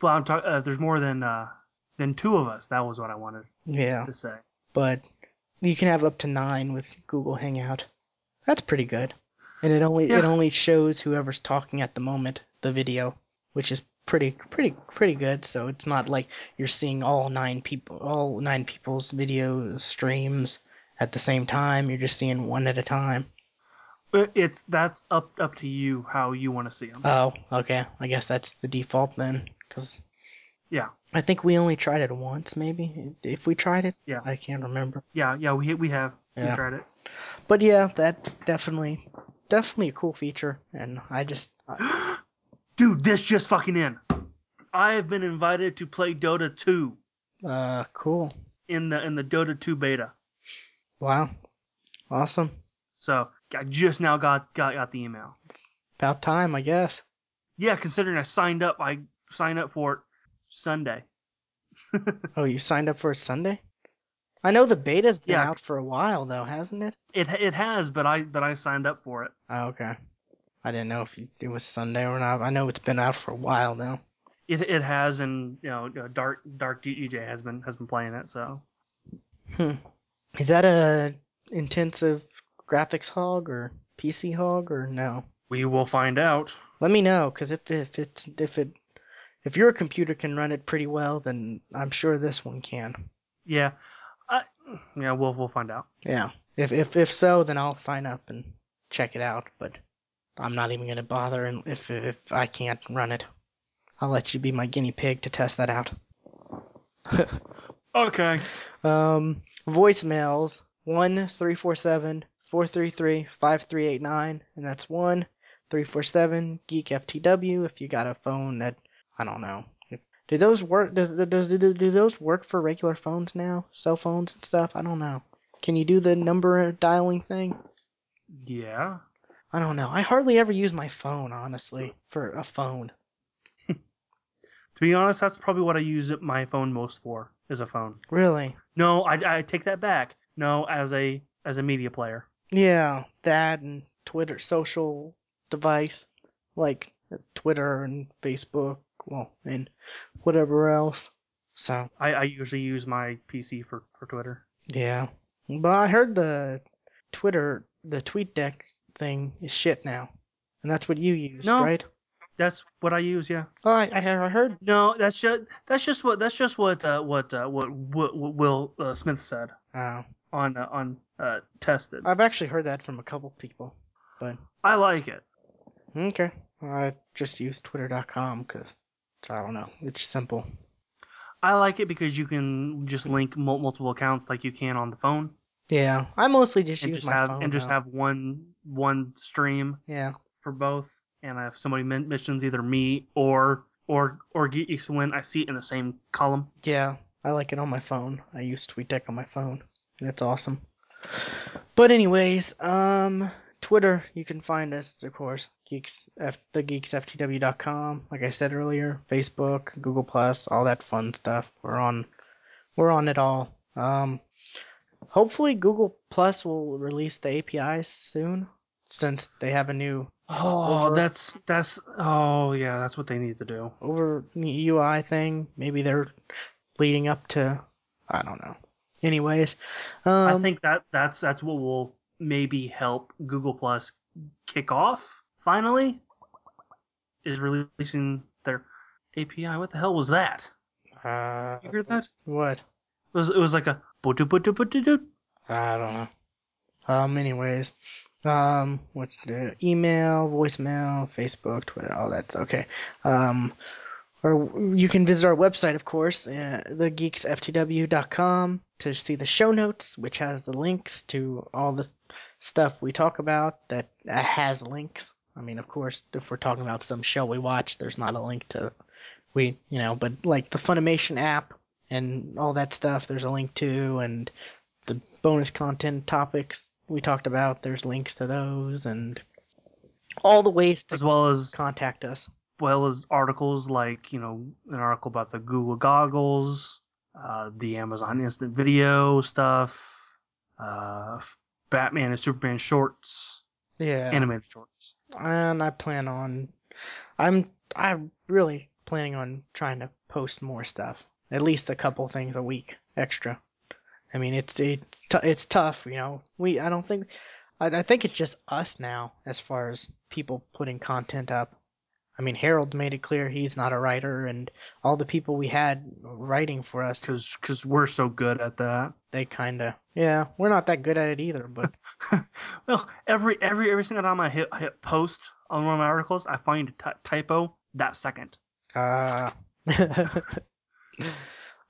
But I'm talking. Uh, there's more than uh than two of us. That was what I wanted Yeah, to say. but you can have up to nine with Google Hangout. That's pretty good, and it only it only shows whoever's talking at the moment the video, which is pretty pretty pretty good. So it's not like you're seeing all nine people all nine people's video streams at the same time. You're just seeing one at a time. It's that's up up to you how you want to see them. Oh, okay. I guess that's the default then, because yeah, I think we only tried it once, maybe. If we tried it, Yeah. I can't remember. yeah, yeah. We we have Yeah. we tried it. But yeah, that definitely, definitely a cool feature, and I just, Dude, this just fucking in. I have been invited to play Dota 2 uh, cool. in the in the Dota 2 beta. Wow, awesome. So I just now got got got the email. About time, I guess. Yeah, considering I signed up, I signed up for it Sunday. Oh, you signed up for it Sunday? I know the beta's been Yeah. out for a while though, hasn't it? It it has, but I but I signed up for it. Oh, okay. I didn't know if it was Sunday or not. I know it's been out for a while now. It it has, and you know, Dark Dark DJ has been has been playing it. So Hmm. Is that a intensive graphics hog or PC hog or no? we will find out. Let me know, cause if if it's if it if your computer can run it pretty well, then I'm sure this one can. Yeah, I, yeah, we'll we'll find out. Yeah. If if if so, then I'll sign up and check it out. But I'm not even gonna bother, and if if I can't run it, I'll let you be my guinea pig to test that out. Okay. Um, voicemails one three four seven four three three five three eight nine, and that's one three four seven geek FTW. If you got a phone that I don't know, do those work? Does, does do, do those work for regular phones now? Cell phones and stuff. I don't know. Can you do the number dialing thing? Yeah. I don't know. I hardly ever use my phone, honestly, for a phone. To be honest, that's probably what I use my phone most for is a phone. Really? No, I, I take that back. No, as a as a media player. Yeah, that and Twitter, social device, like Twitter and Facebook, well, and whatever else. So, I, I usually use my PC for, for Twitter. yeah. But I heard the Twitter, the TweetDeck thing is shit now. And that's what you use, No. right? That's what I use. Yeah. Oh, I, I I heard. No, that's just that's just what that's just what uh, what, uh, what what what Will uh, Smith said Oh, on uh, on uh, tested. I've actually heard that from a couple people. But, I like it. okay. I just use twitter.com because, I don't know, it's simple. I like it because you can just link multiple accounts like you can on the phone, Yeah, I mostly just and use just my have phone. and just now. have one one stream Yeah. for both. And if somebody mentions either me or or or Geeks when I see it in the same column. Yeah, I like it on my phone. I use TweetDeck on my phone, and it's awesome. But anyways, um, Twitter, you can find us, of course, geeks, f, the geeksftw.com. Like I said earlier, Facebook, Google Plus, all that fun stuff. We're on, we're on it all. Um, hopefully Google Plus will release the APIs soon, since they have a new Oh, Over- that's that's oh yeah, that's what they need to do. over UI thing. Maybe they're leading up to, I don't know. Anyways, um, I think that that's that's what will maybe help Google Plus kick off finally. Is releasing their API. What the hell was that? Uh, You heard that? What? It was it was like a boo boo boo boo I don't know. Um. Anyways, um, what's the email, voicemail, Facebook, Twitter, all that's okay. Um, or you can visit our website, of course, uh, thegeeksftw.com to see the show notes, which has the links to all the stuff we talk about. That has links. I mean, of course, if we're talking about some show we watch, there's not a link to we, you know, but like the Funimation app and all that stuff, there's a link to, and the bonus content topics we talked about, there's links to those, and all the ways to as well as contact us. well as articles like you know an article about the Google goggles, uh, the Amazon Instant Video stuff, uh, Batman and Superman shorts, Yeah. animated shorts. and I plan on I'm I'm really planning on trying to post more stuff. At least a couple things a week extra. I mean, it's it's t- it's tough, you know. We I don't think I, I think it's just us now as far as people putting content up. I mean, Harold made it clear he's not a writer, and all the people we had writing for us, Cause, cause we're so good at that. they kind of yeah, we're not that good at it either. But well, every every every single time I hit hit post on one of my articles, I find a typo that second. Uh,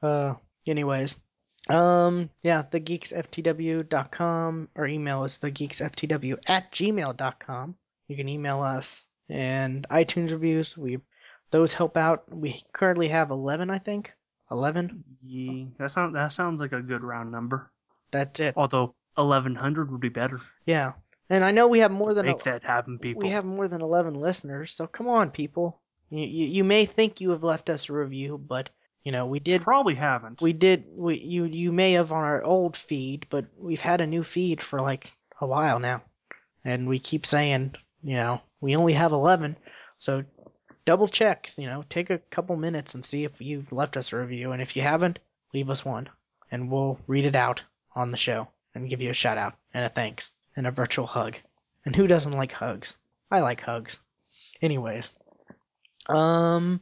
uh, anyways, um, yeah, thegeeksftw.com or email is thegeeksftw at gmail.com. You can email us and iTunes reviews. We those help out. We currently have eleven, I think. Eleven. Yeah, that sounds that sounds like a good round number. That's it. Although eleven hundred would be better. Yeah, and I know we have more than Make that happen, people. we have more than eleven listeners. So come on, people. You, you you may think you have left us a review, but you know we did Probably haven't. We did. We you you may have on our old feed, but we've had a new feed for like a while now, and we keep saying, you know, we only have eleven, so double check. You know, take a couple minutes and see if you've left us a review, and if you haven't, leave us one, and we'll read it out on the show and give you a shout out and a thanks and a virtual hug. And who doesn't like hugs? I like hugs. Anyways, um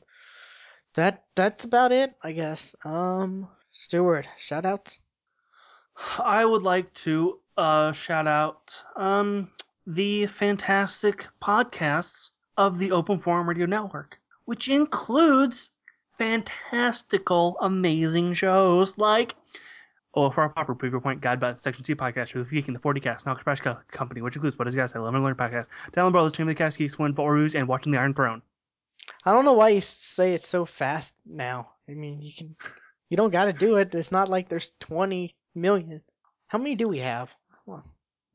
that that's about it, I guess. Um, Stuart, shout outs. I would like to uh, shout out um, the fantastic podcasts of the Open Forum Radio Network, which includes fantastical, amazing shows like OFR Proper, Bigger Point, Guide Button, Section 2 Podcast, with Geek and the 40 Cast, Knox Crash Company, which includes What Is Guys, I Love and Learn Podcast, Down Brothers, Team of the Cast Geeks, Win, and Watching the Iron Throne. I don't know why you say it so fast now. I mean, you can, you don't got to do it. It's not like there's 20 million. How many do we have?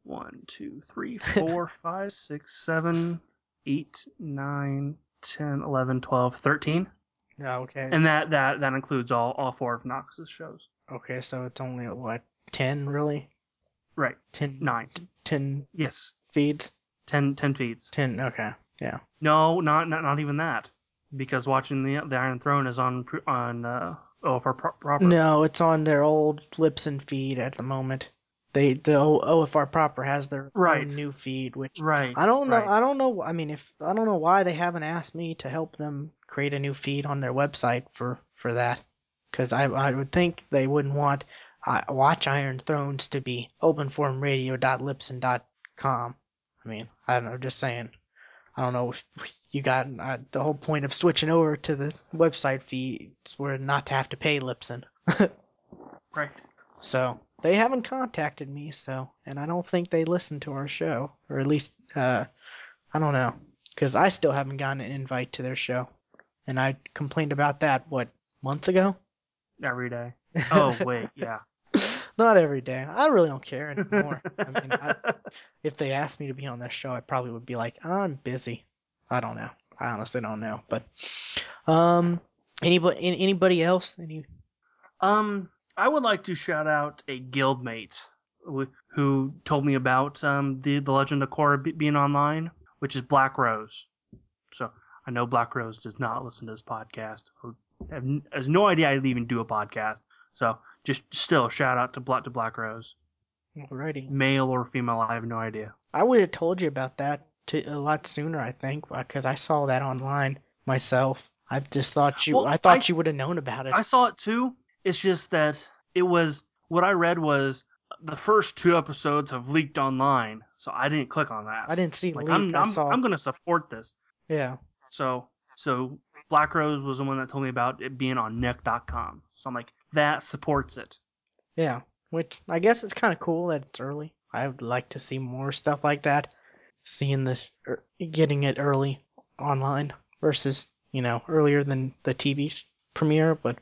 One, two, three, four, five, six, seven, eight, nine, ten, eleven, twelve, thirteen. Oh, okay. And that that that includes all all four of Knox's shows. okay, so it's only what 10 really? Right. 10, Nine. 10 Yes. feeds. Ten ten feeds. 10. Okay, yeah. No, not not not even that. Because watching the the Iron Throne is on on uh OFR pro- proper. No, it's on their old Libsyn feed at the moment. They the OFR proper has their Right. own new feed, which Right. I don't know. right. I don't know. I mean, if I don't know why they haven't asked me to help them create a new feed on their website for for that, because I I would think they wouldn't want uh, Watch Iron Thrones to be openforumradio.libsyn.com. I mean, I don't know. Just saying. I don't know if you got uh, the whole point of switching over to the website feeds were not to have to pay Libsyn. Right. So they haven't contacted me. So, and I don't think they listen to our show, or at least, uh, I don't know, because I still haven't gotten an invite to their show, and I complained about that what months ago. Every day. Oh wait, yeah. Not every day. I really don't care anymore. I mean, I, if they asked me to be on their show, I probably would be like, I'm busy. I don't know. I honestly don't know. But, um, anybody, anybody else? Any? Um, I would like to shout out a guildmate wh- who told me about um the the Legend of Korra being online, which is Black Rose. So I know Black Rose does not listen to this podcast or have, has no idea I'd even do a podcast. So just still shout out to Black to Black Rose, Alrighty. male or female, I have no idea. I would have told you about that to, a lot sooner, I think, because I saw that online myself. I just thought you. Well, I thought I- you would have known about it. I saw it too. It's just that it was what I read was the first two episodes have leaked online, so I didn't click on that. I didn't see like leak. I'm I'm. I'm gonna support this. yeah. So so Black Rose was the one that told me about it being on Nick.com. So I'm like, that supports it. Yeah. Which I guess it's kind of cool that it's early. I would like to see more stuff like that. Seeing this, er, getting it early online versus you know earlier than the TV premiere, but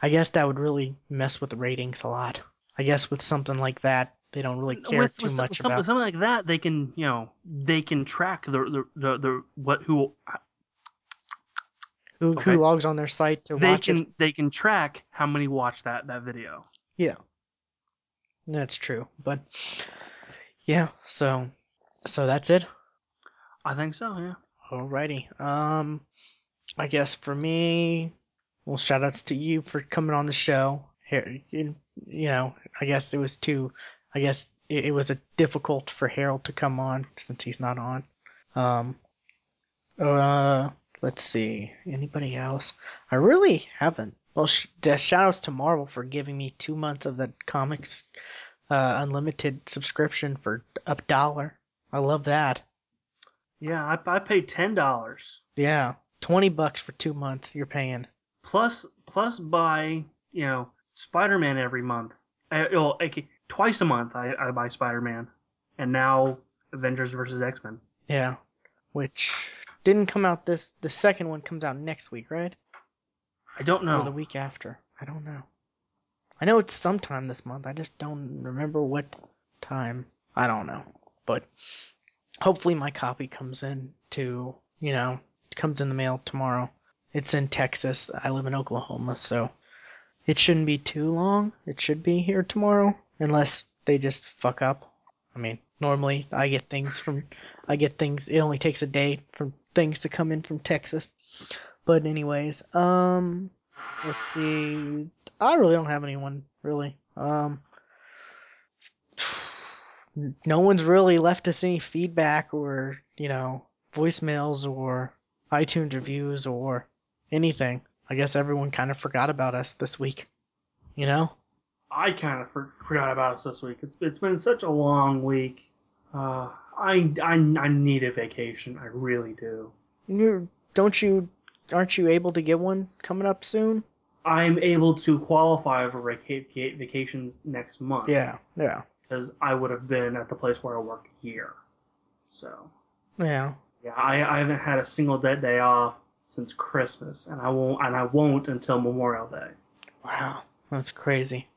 I guess that would really mess with the ratings a lot. I guess with something like that, they don't really care with, too with much something, about. something like that, they can you know they can track the the the, the what who who Okay. who logs on their site to they watch can it. they can track how many watch that that video. Yeah, that's true. But yeah, so so that's it. I think so. Yeah. Alrighty. Um, I guess for me, well, shout outs to you for coming on the show. Here, you, know, I guess it was too. I guess it, it was a difficult for Harold to come on since he's not on. Um, uh, let's see. Anybody else? I really haven't. Well, sh- shout outs to Marvel for giving me two months of the comics uh, unlimited subscription for a dollar. I love that. Yeah. I, I paid ten dollars Yeah, twenty bucks for two months. You're paying. Plus plus buy you know Spider Man every month. Uh, well, okay, twice a month I, I buy Spider Man, and now Avengers versus X Men. Yeah, which didn't come out this. The second one comes out next week, right? I don't know. Or the week after. I don't know. I know it's sometime this month. I just don't remember what time. I don't know. But hopefully my copy comes in to, you know, comes in the mail tomorrow. It's in Texas. I live in Oklahoma, so it shouldn't be too long. It should be here tomorrow unless they just fuck up. I mean, normally I get things from I get things it only takes a day for things to come in from Texas. But anyways, um let's see. I really don't have anyone really. Um no one's really left us any feedback or, you know, voicemails or iTunes reviews or anything. I guess everyone kind of forgot about us this week. You know? I kind of for, forgot about us this week. It's, it's been such a long week. Uh, I, I I need a vacation. I really do. You don't you aren't you able to get one coming up soon? I'm able to qualify for vaca- vacations next month. Yeah, yeah. because I would have been at the place where I work here. So Yeah. yeah, I, I haven't had a single dead day off since Christmas, and I won't and I won't until Memorial Day. Wow, that's crazy.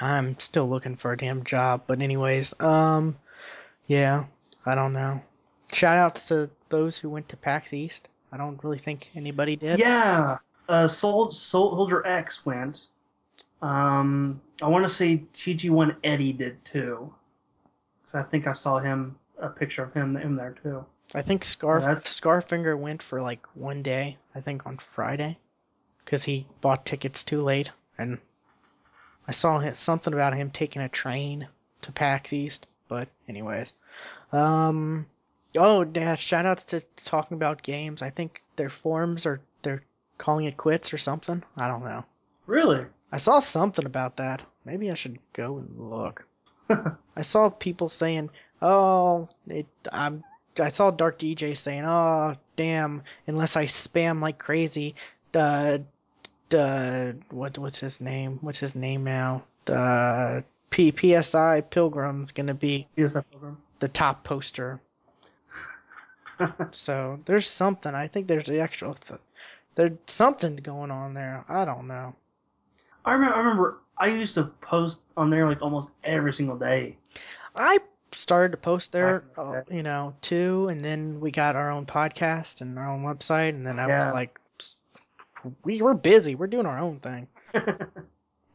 I'm still looking for a damn job, but anyways, um, yeah, I don't know. Shout outs to those who went to PAX East. I don't really think anybody did. Yeah, uh, Sol- Soldier X went. Um, I want to say TG1 Eddie did too. because I think I saw him a picture of him him there too. I think Scarf Yeah, Scarfinger went for like one day. I think on Friday, because he bought tickets too late, and I saw him, something about him taking a train to PAX East. But anyways, um, oh, yeah, shout outs to talking about games. I think their forums are they're calling it quits or something. I don't know. Really? I saw something about that. Maybe I should go and look. I saw people saying, "Oh, it." I'm. I saw Dark DJ saying, "Oh, damn! Unless I spam like crazy, uh, uh, what what's his name? What's his name now? The P PSI Pilgrim's gonna be program. the top poster." so there's something. I think there's the actual. Th- there's something going on there. I don't know. I remember. I remember. I used to post on there like almost every single day. I started to post there, Back in the uh, you know, too, and then we got our own podcast and our own website, and then I was like, we were busy, we're doing our own thing.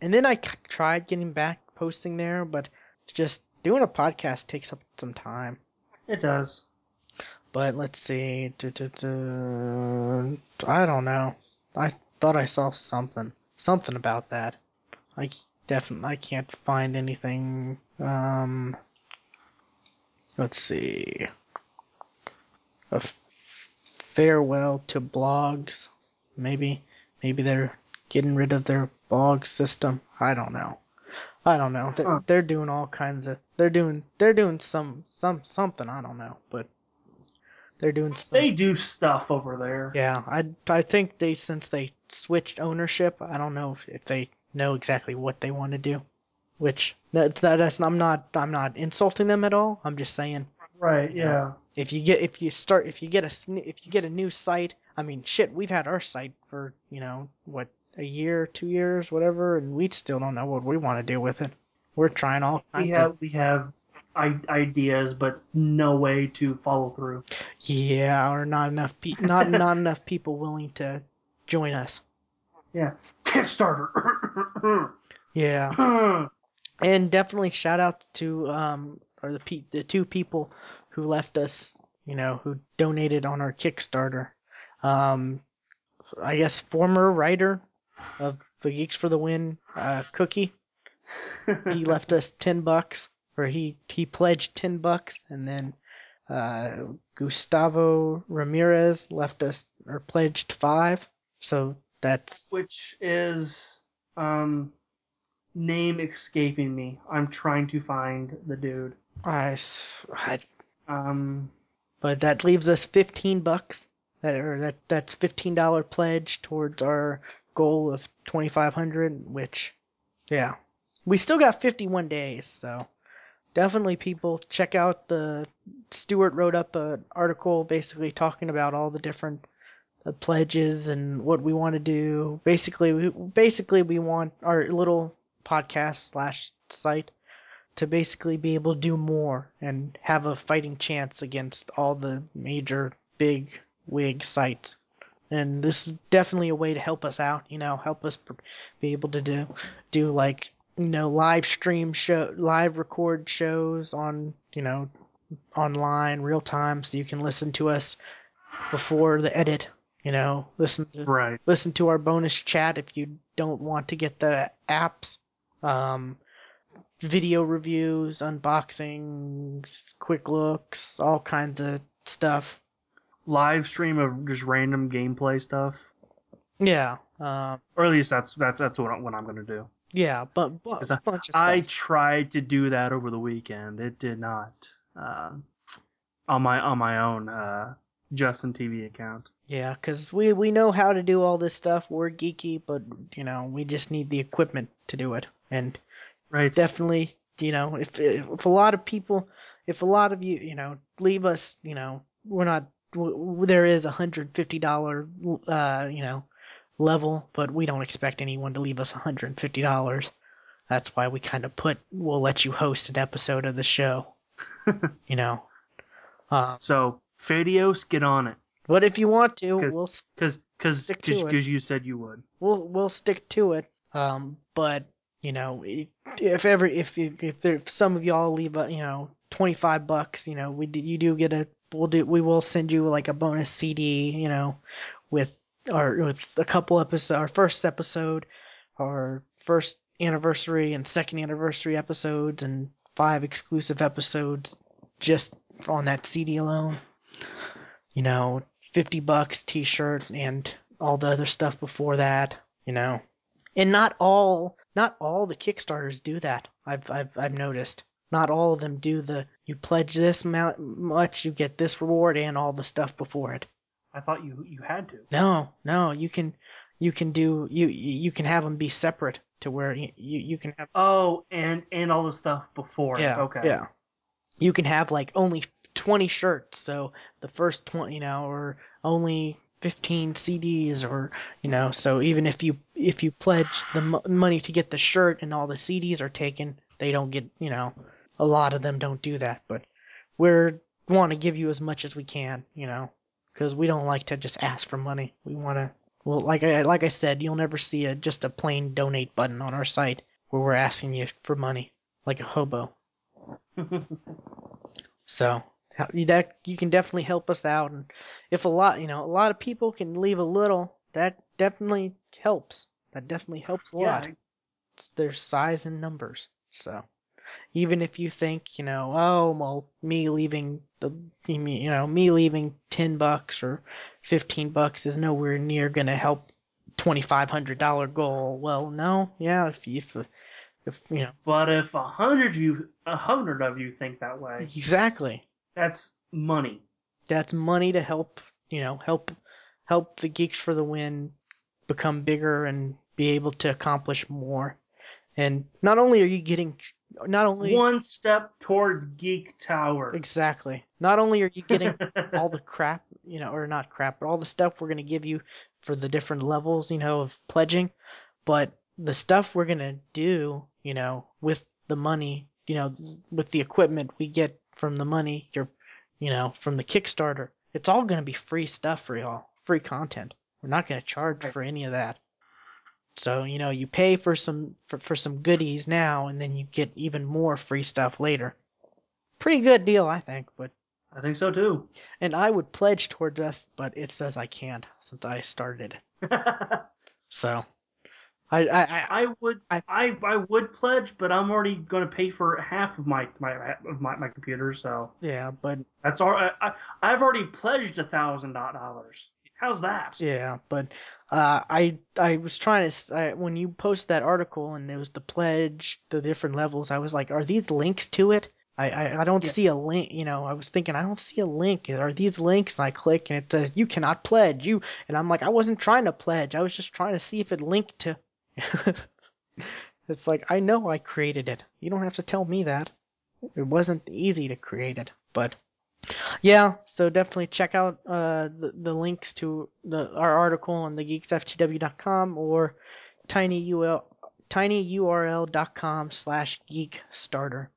And then I c- tried getting back posting there, but just doing a podcast takes up some time. it does. But let's see. I don't know. I thought I saw something, something about that. I definitely I can't find anything. Um, let's see. A f- farewell to blogs. Maybe, maybe they're getting rid of their blog system. I don't know. I don't know. Huh. They're doing all kinds of. They're doing. They're doing some some something. I don't know, but they're doing some. They do stuff over there. Yeah, I I think they since they switched ownership, I don't know if, if they know exactly what they want to do. Which that's that, that's I'm not I'm not insulting them at all. I'm just saying Right. Yeah. if you get if you start if you get a if you get a new site, I mean shit, we've had our site for you know what a year, two years, whatever, and we still don't know what we want to do with it. We're trying all kinds We of have we have ideas, but no way to follow through. Yeah, or not enough pe- not not enough people willing to join us. Yeah. Kickstarter. Yeah. and definitely shout out to um or the pe- the two people who left us, you know, who donated on our Kickstarter. Um, I guess former writer of the Geeks for the Win, uh, Cookie. He left us ten bucks, or he he pledged ten bucks, and then uh, Gustavo Ramirez left us or pledged five. So that's Which is um name escaping me. I'm trying to find the dude. I, I Um but that leaves us 15 bucks that or that that's $15 pledge towards our goal of 2500 which yeah we still got 51 days so definitely people check out the Stuart wrote up an article basically talking about all the different uh, pledges and what we want to do basically we basically we want our little podcast slash site to basically be able to do more and have a fighting chance against all the major big wig sites. And this is definitely a way to help us out, you know, help us be able to do do like you know live stream show live record shows on you know online real time so you can listen to us before the edit you know listen to right. listen to our bonus chat if you don't want to get the apps um video reviews unboxings quick looks all kinds of stuff Live stream of just random gameplay stuff. yeah um Or at least that's that's that's what, I, what I'm gonna do. yeah but, but 'Cause bunch of stuff I tried to do that over the weekend. It did not. Uh, on my on my own uh, Justin TV account. yeah because we we know how to do all this stuff. We're geeky but you know we just need the equipment to do it. And Right. definitely you know if if a lot of people if a lot of you you know leave us you know we're not w- there is a hundred fifty dollar uh you know level but we don't expect anyone to leave us a hundred and fifty dollars. That's why we kind of put we'll let you host an episode of the show. You know? Uh, so Fadios, get on it. but if you want to 'Cause- we'll s- Cause cause to cause you said you would. we'll we'll stick to it. Um, but you know, if ever if if, if there if some of y'all leave a you know twenty five bucks, you know, we do, you do get a we'll do we will send you like a bonus CD, you know, with our with a couple episodes, our first episode, our first anniversary and second anniversary episodes, and five exclusive episodes just on that CD alone. You know, fifty bucks T-shirt and all the other stuff before that. You know, and not all not all the Kickstarters do that. I've I've I've noticed. Not all of them do the you pledge this amount much, you get this reward and all the stuff before it. I thought you you had to. No, no, you can you can do you you can have them be separate to where you you, you can have Oh, and and all the stuff before. yeah Okay. yeah you can have like only 20 shirts so the first 20 you know or only 15 CDs or you know so even if you if you pledge the mo- money to get the shirt and all the CDs are taken they don't get you know a lot of them don't do that but we're want to give you as much as we can you know because we don't like to just ask for money. We want to well like I like I said you'll never see a just a plain donate button on our site where we're asking you for money like a hobo. So that you can definitely help us out, and if a lot, you know, a lot of people can leave a little, that definitely helps. That definitely helps a lot. It's their size and numbers. So even if you think, you know, oh well, me leaving the, you you know, me leaving ten bucks or fifteen bucks is nowhere near gonna help twenty five hundred dollar goal. Well, no, yeah, if if if you know But if a hundred you a hundred of you think that way, exactly. That's money. that's money to help you know help help the geeks for the win become bigger and be able to accomplish more and not only are you getting not only One step towards Geek Tower. exactly not only are you getting all the crap you know or not crap but all the stuff we're going to give you for the different levels you know of pledging but the stuff we're going to do you know with the money you know with the equipment we get from the money your you know from the kickstarter it's all going to be free stuff for y'all free content We're not going to charge for any of that. So, you know, you pay for some for, for some goodies now and then you get even more free stuff later. Pretty good deal, I think, but I think so too. and I would pledge towards us, but it says I can't since I started. So, I I, I I would I- I, I would pledge, but I'm already going to pay for half of my my of my, my computer, so yeah, but that's all. I, I I've already pledged a thousand dollars. How's that? yeah, but uh, I I was trying to I, when you post that article and there was the pledge, the different levels. I was like, are these links to it? I I, I don't Yeah. see a link. You know, I was thinking I don't see a link. Are these links? And I click and it says you cannot pledge. You and I'm like, I wasn't trying to pledge. I was just trying to see if it linked to. it's like I know I created it. You don't have to tell me that. It wasn't easy to create it, but yeah. So definitely check out uh, the the links to the our article on thegeeksftw.com or tinyurl tinyurl.com slash geek starter.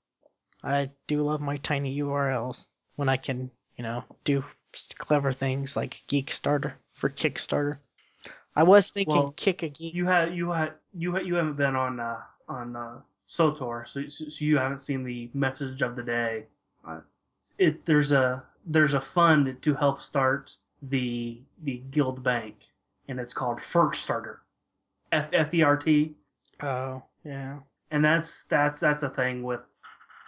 I do love my tiny URLs when I can, you know, do clever things like Geekstarter for Kickstarter. I was thinking Well, kick a geek. You had you had you had, you haven't been on uh, on uh, SWTOR, so, so so you haven't seen the message of the day. It there's a there's a fund to help start the the guild bank, and it's called FERT Starter, F F E R T, Oh, yeah. and that's that's that's a thing with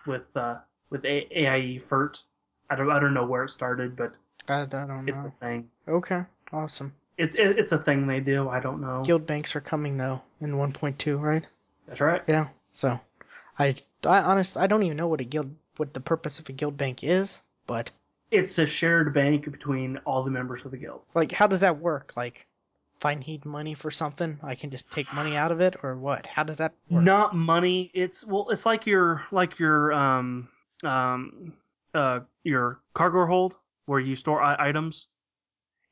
with uh, with a- AIE FERT. I don't I don't know where it started, but I, I don't it's know. a thing. Okay, awesome. It's it, it's a thing they do. I don't know. Guild banks are coming though in 1.2, right? That's right. Yeah. So, I, I honest, I don't even know what a guild, what the purpose of a guild bank is, but It's a shared bank between all the members of the guild. like, how does that work? Like, if I need money for something, I can just take money out of it, or what? How does that work? Not money. It's well, it's like your like your um um uh your cargo hold where you store I- items.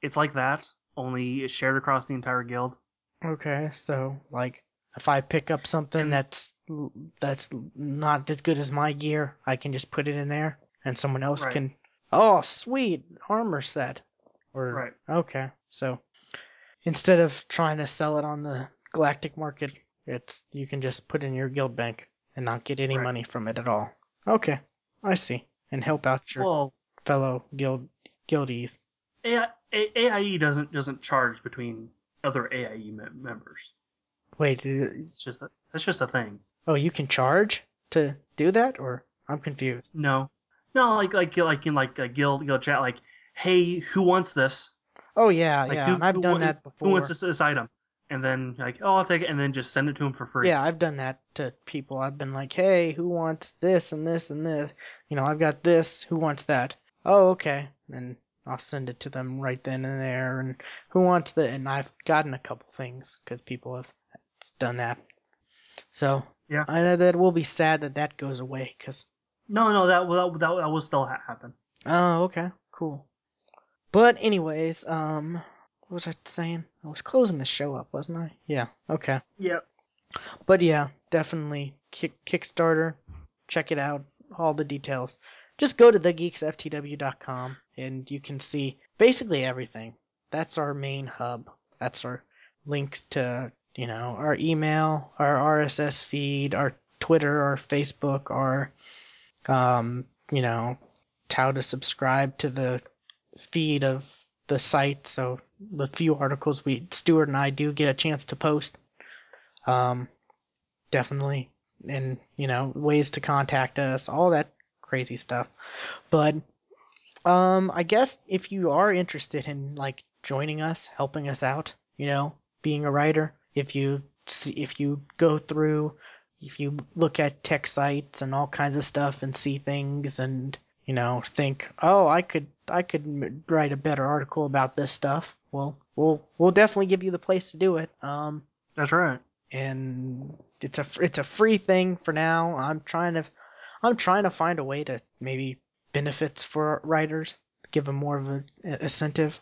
It's like that, only shared across the entire guild. Okay, so like if I pick up something that's that's not as good as my gear, I can just put it in there, and someone else Right. can. Oh, sweet armor set. Or Right. okay, so instead of trying to sell it on the galactic market, it's you can just put it in your guild bank and not get any Right. money from it at all. Okay, I see, and help out your fellow guild guildies. AI, AIE doesn't doesn't charge between other AIE mem- members. Wait, It's just a, that's just a thing. oh, you can charge to do that, or I'm confused. No, no, like like like in like a guild guild chat, like, hey, who wants this? Oh yeah, Like, yeah, who- I've who done that before. Who wants this, this item? And then like, oh, I'll take it, and then just send it to him for free. Yeah, I've done that to people. I've been like, "Hey, who wants this and this and this? You know, I've got this. Who wants that? Oh, okay." And I'll send it to them right then and there. And who wants the? And I've gotten a couple things because people have done that. So Yeah. I, that will be sad that that goes away. Cause No, no, that will that, that, will still ha- happen. oh, okay, cool. But anyways, um, what was I saying? I was closing the show up, wasn't I? Yeah. Okay. Yep. But yeah, definitely kick, Kickstarter. Check it out. All the details. Just go to thegeeksftw.com and you can see basically everything. That's our main hub. That's our links to, you know, our email, our RSS feed, our Twitter, our Facebook, our, um, you know, how to subscribe to the feed of the site. So the few articles we, Stuart and I do get a chance to post. Um, definitely. And, you know, ways to contact us, all that crazy stuff. But, um, I guess if you are interested in, like, joining us, helping us out, you know, being a writer, if you see, if you go through, if you look at tech sites and all kinds of stuff and see things and, you know, think, oh, I could, I could write a better article about this stuff. Well, we'll, we'll definitely give you the place to do it. Um, That's right. and it's a it's a free thing for now. I'm trying to I'm trying to find a way to maybe benefits for writers, give them more of a a incentive,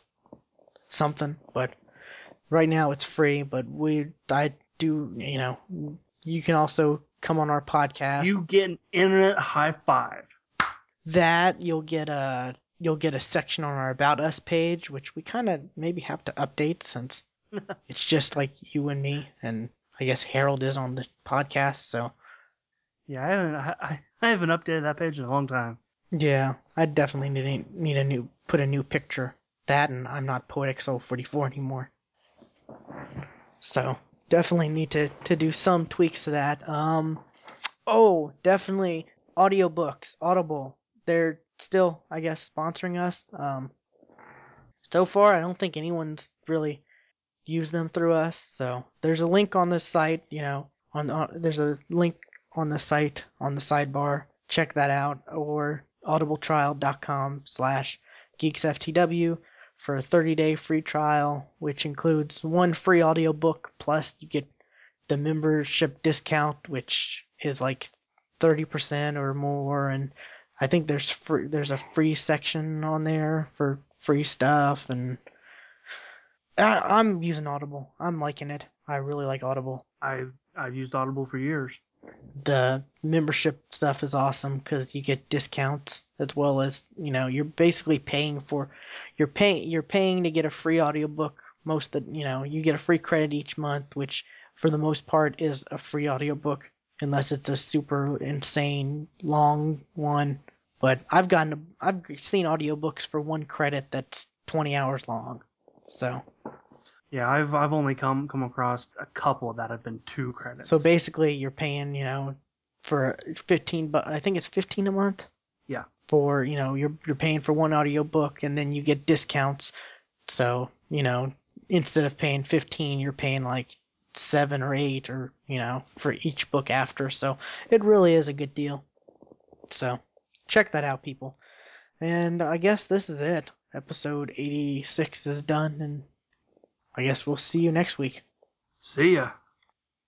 something. But right now it's free. But we I do you know you can also come on our podcast. You get an internet high five. that you'll get a you'll get a section on our About Us page, which we kind of maybe have to update since it's just like you and me, and I guess Harold is on the podcast. So Yeah, I haven't I, I haven't updated that page in a long time. yeah, I definitely need need a new put a new picture. That and I'm not Poetic Soul 44 anymore. So definitely need to to do some tweaks to that. Um, oh, definitely audiobooks, Audible. They're still, I guess, sponsoring us. Um, so far, I don't think anyone's really used them through us. So there's a link on the site. You know, on, on there's a link on the site on the sidebar. Check that out or audibletrial.com slash geeksftw for a 30 day free trial, which includes one free audiobook plus you get the membership discount, which is like 30% or more. And I think there's free, there's a free section on there for free stuff. And I, I'm using Audible. I'm liking it. I really like Audible. I've I've used Audible for years. The membership stuff is awesome because you get discounts as well as you know you're basically paying for you're paying you're paying to get a free audiobook most that you know you get a free credit each month which for the most part is a free audiobook unless it's a super insane long one. But i've gotten i've seen audiobooks for one credit that's 20 hours long. So Yeah, I've I've only come come across a couple that have been two credits. So basically, you're paying, you know, for 15 but I think it's 15 a month. Yeah. For, you know, you're you're paying for one audio book and then you get discounts. So, you know, instead of paying 15, you're paying like 7 or 8 or, you know, for each book after. So, it really is a good deal. So, check that out people. And I guess this is it. Episode 86 is done and I guess we'll see you next week. See ya.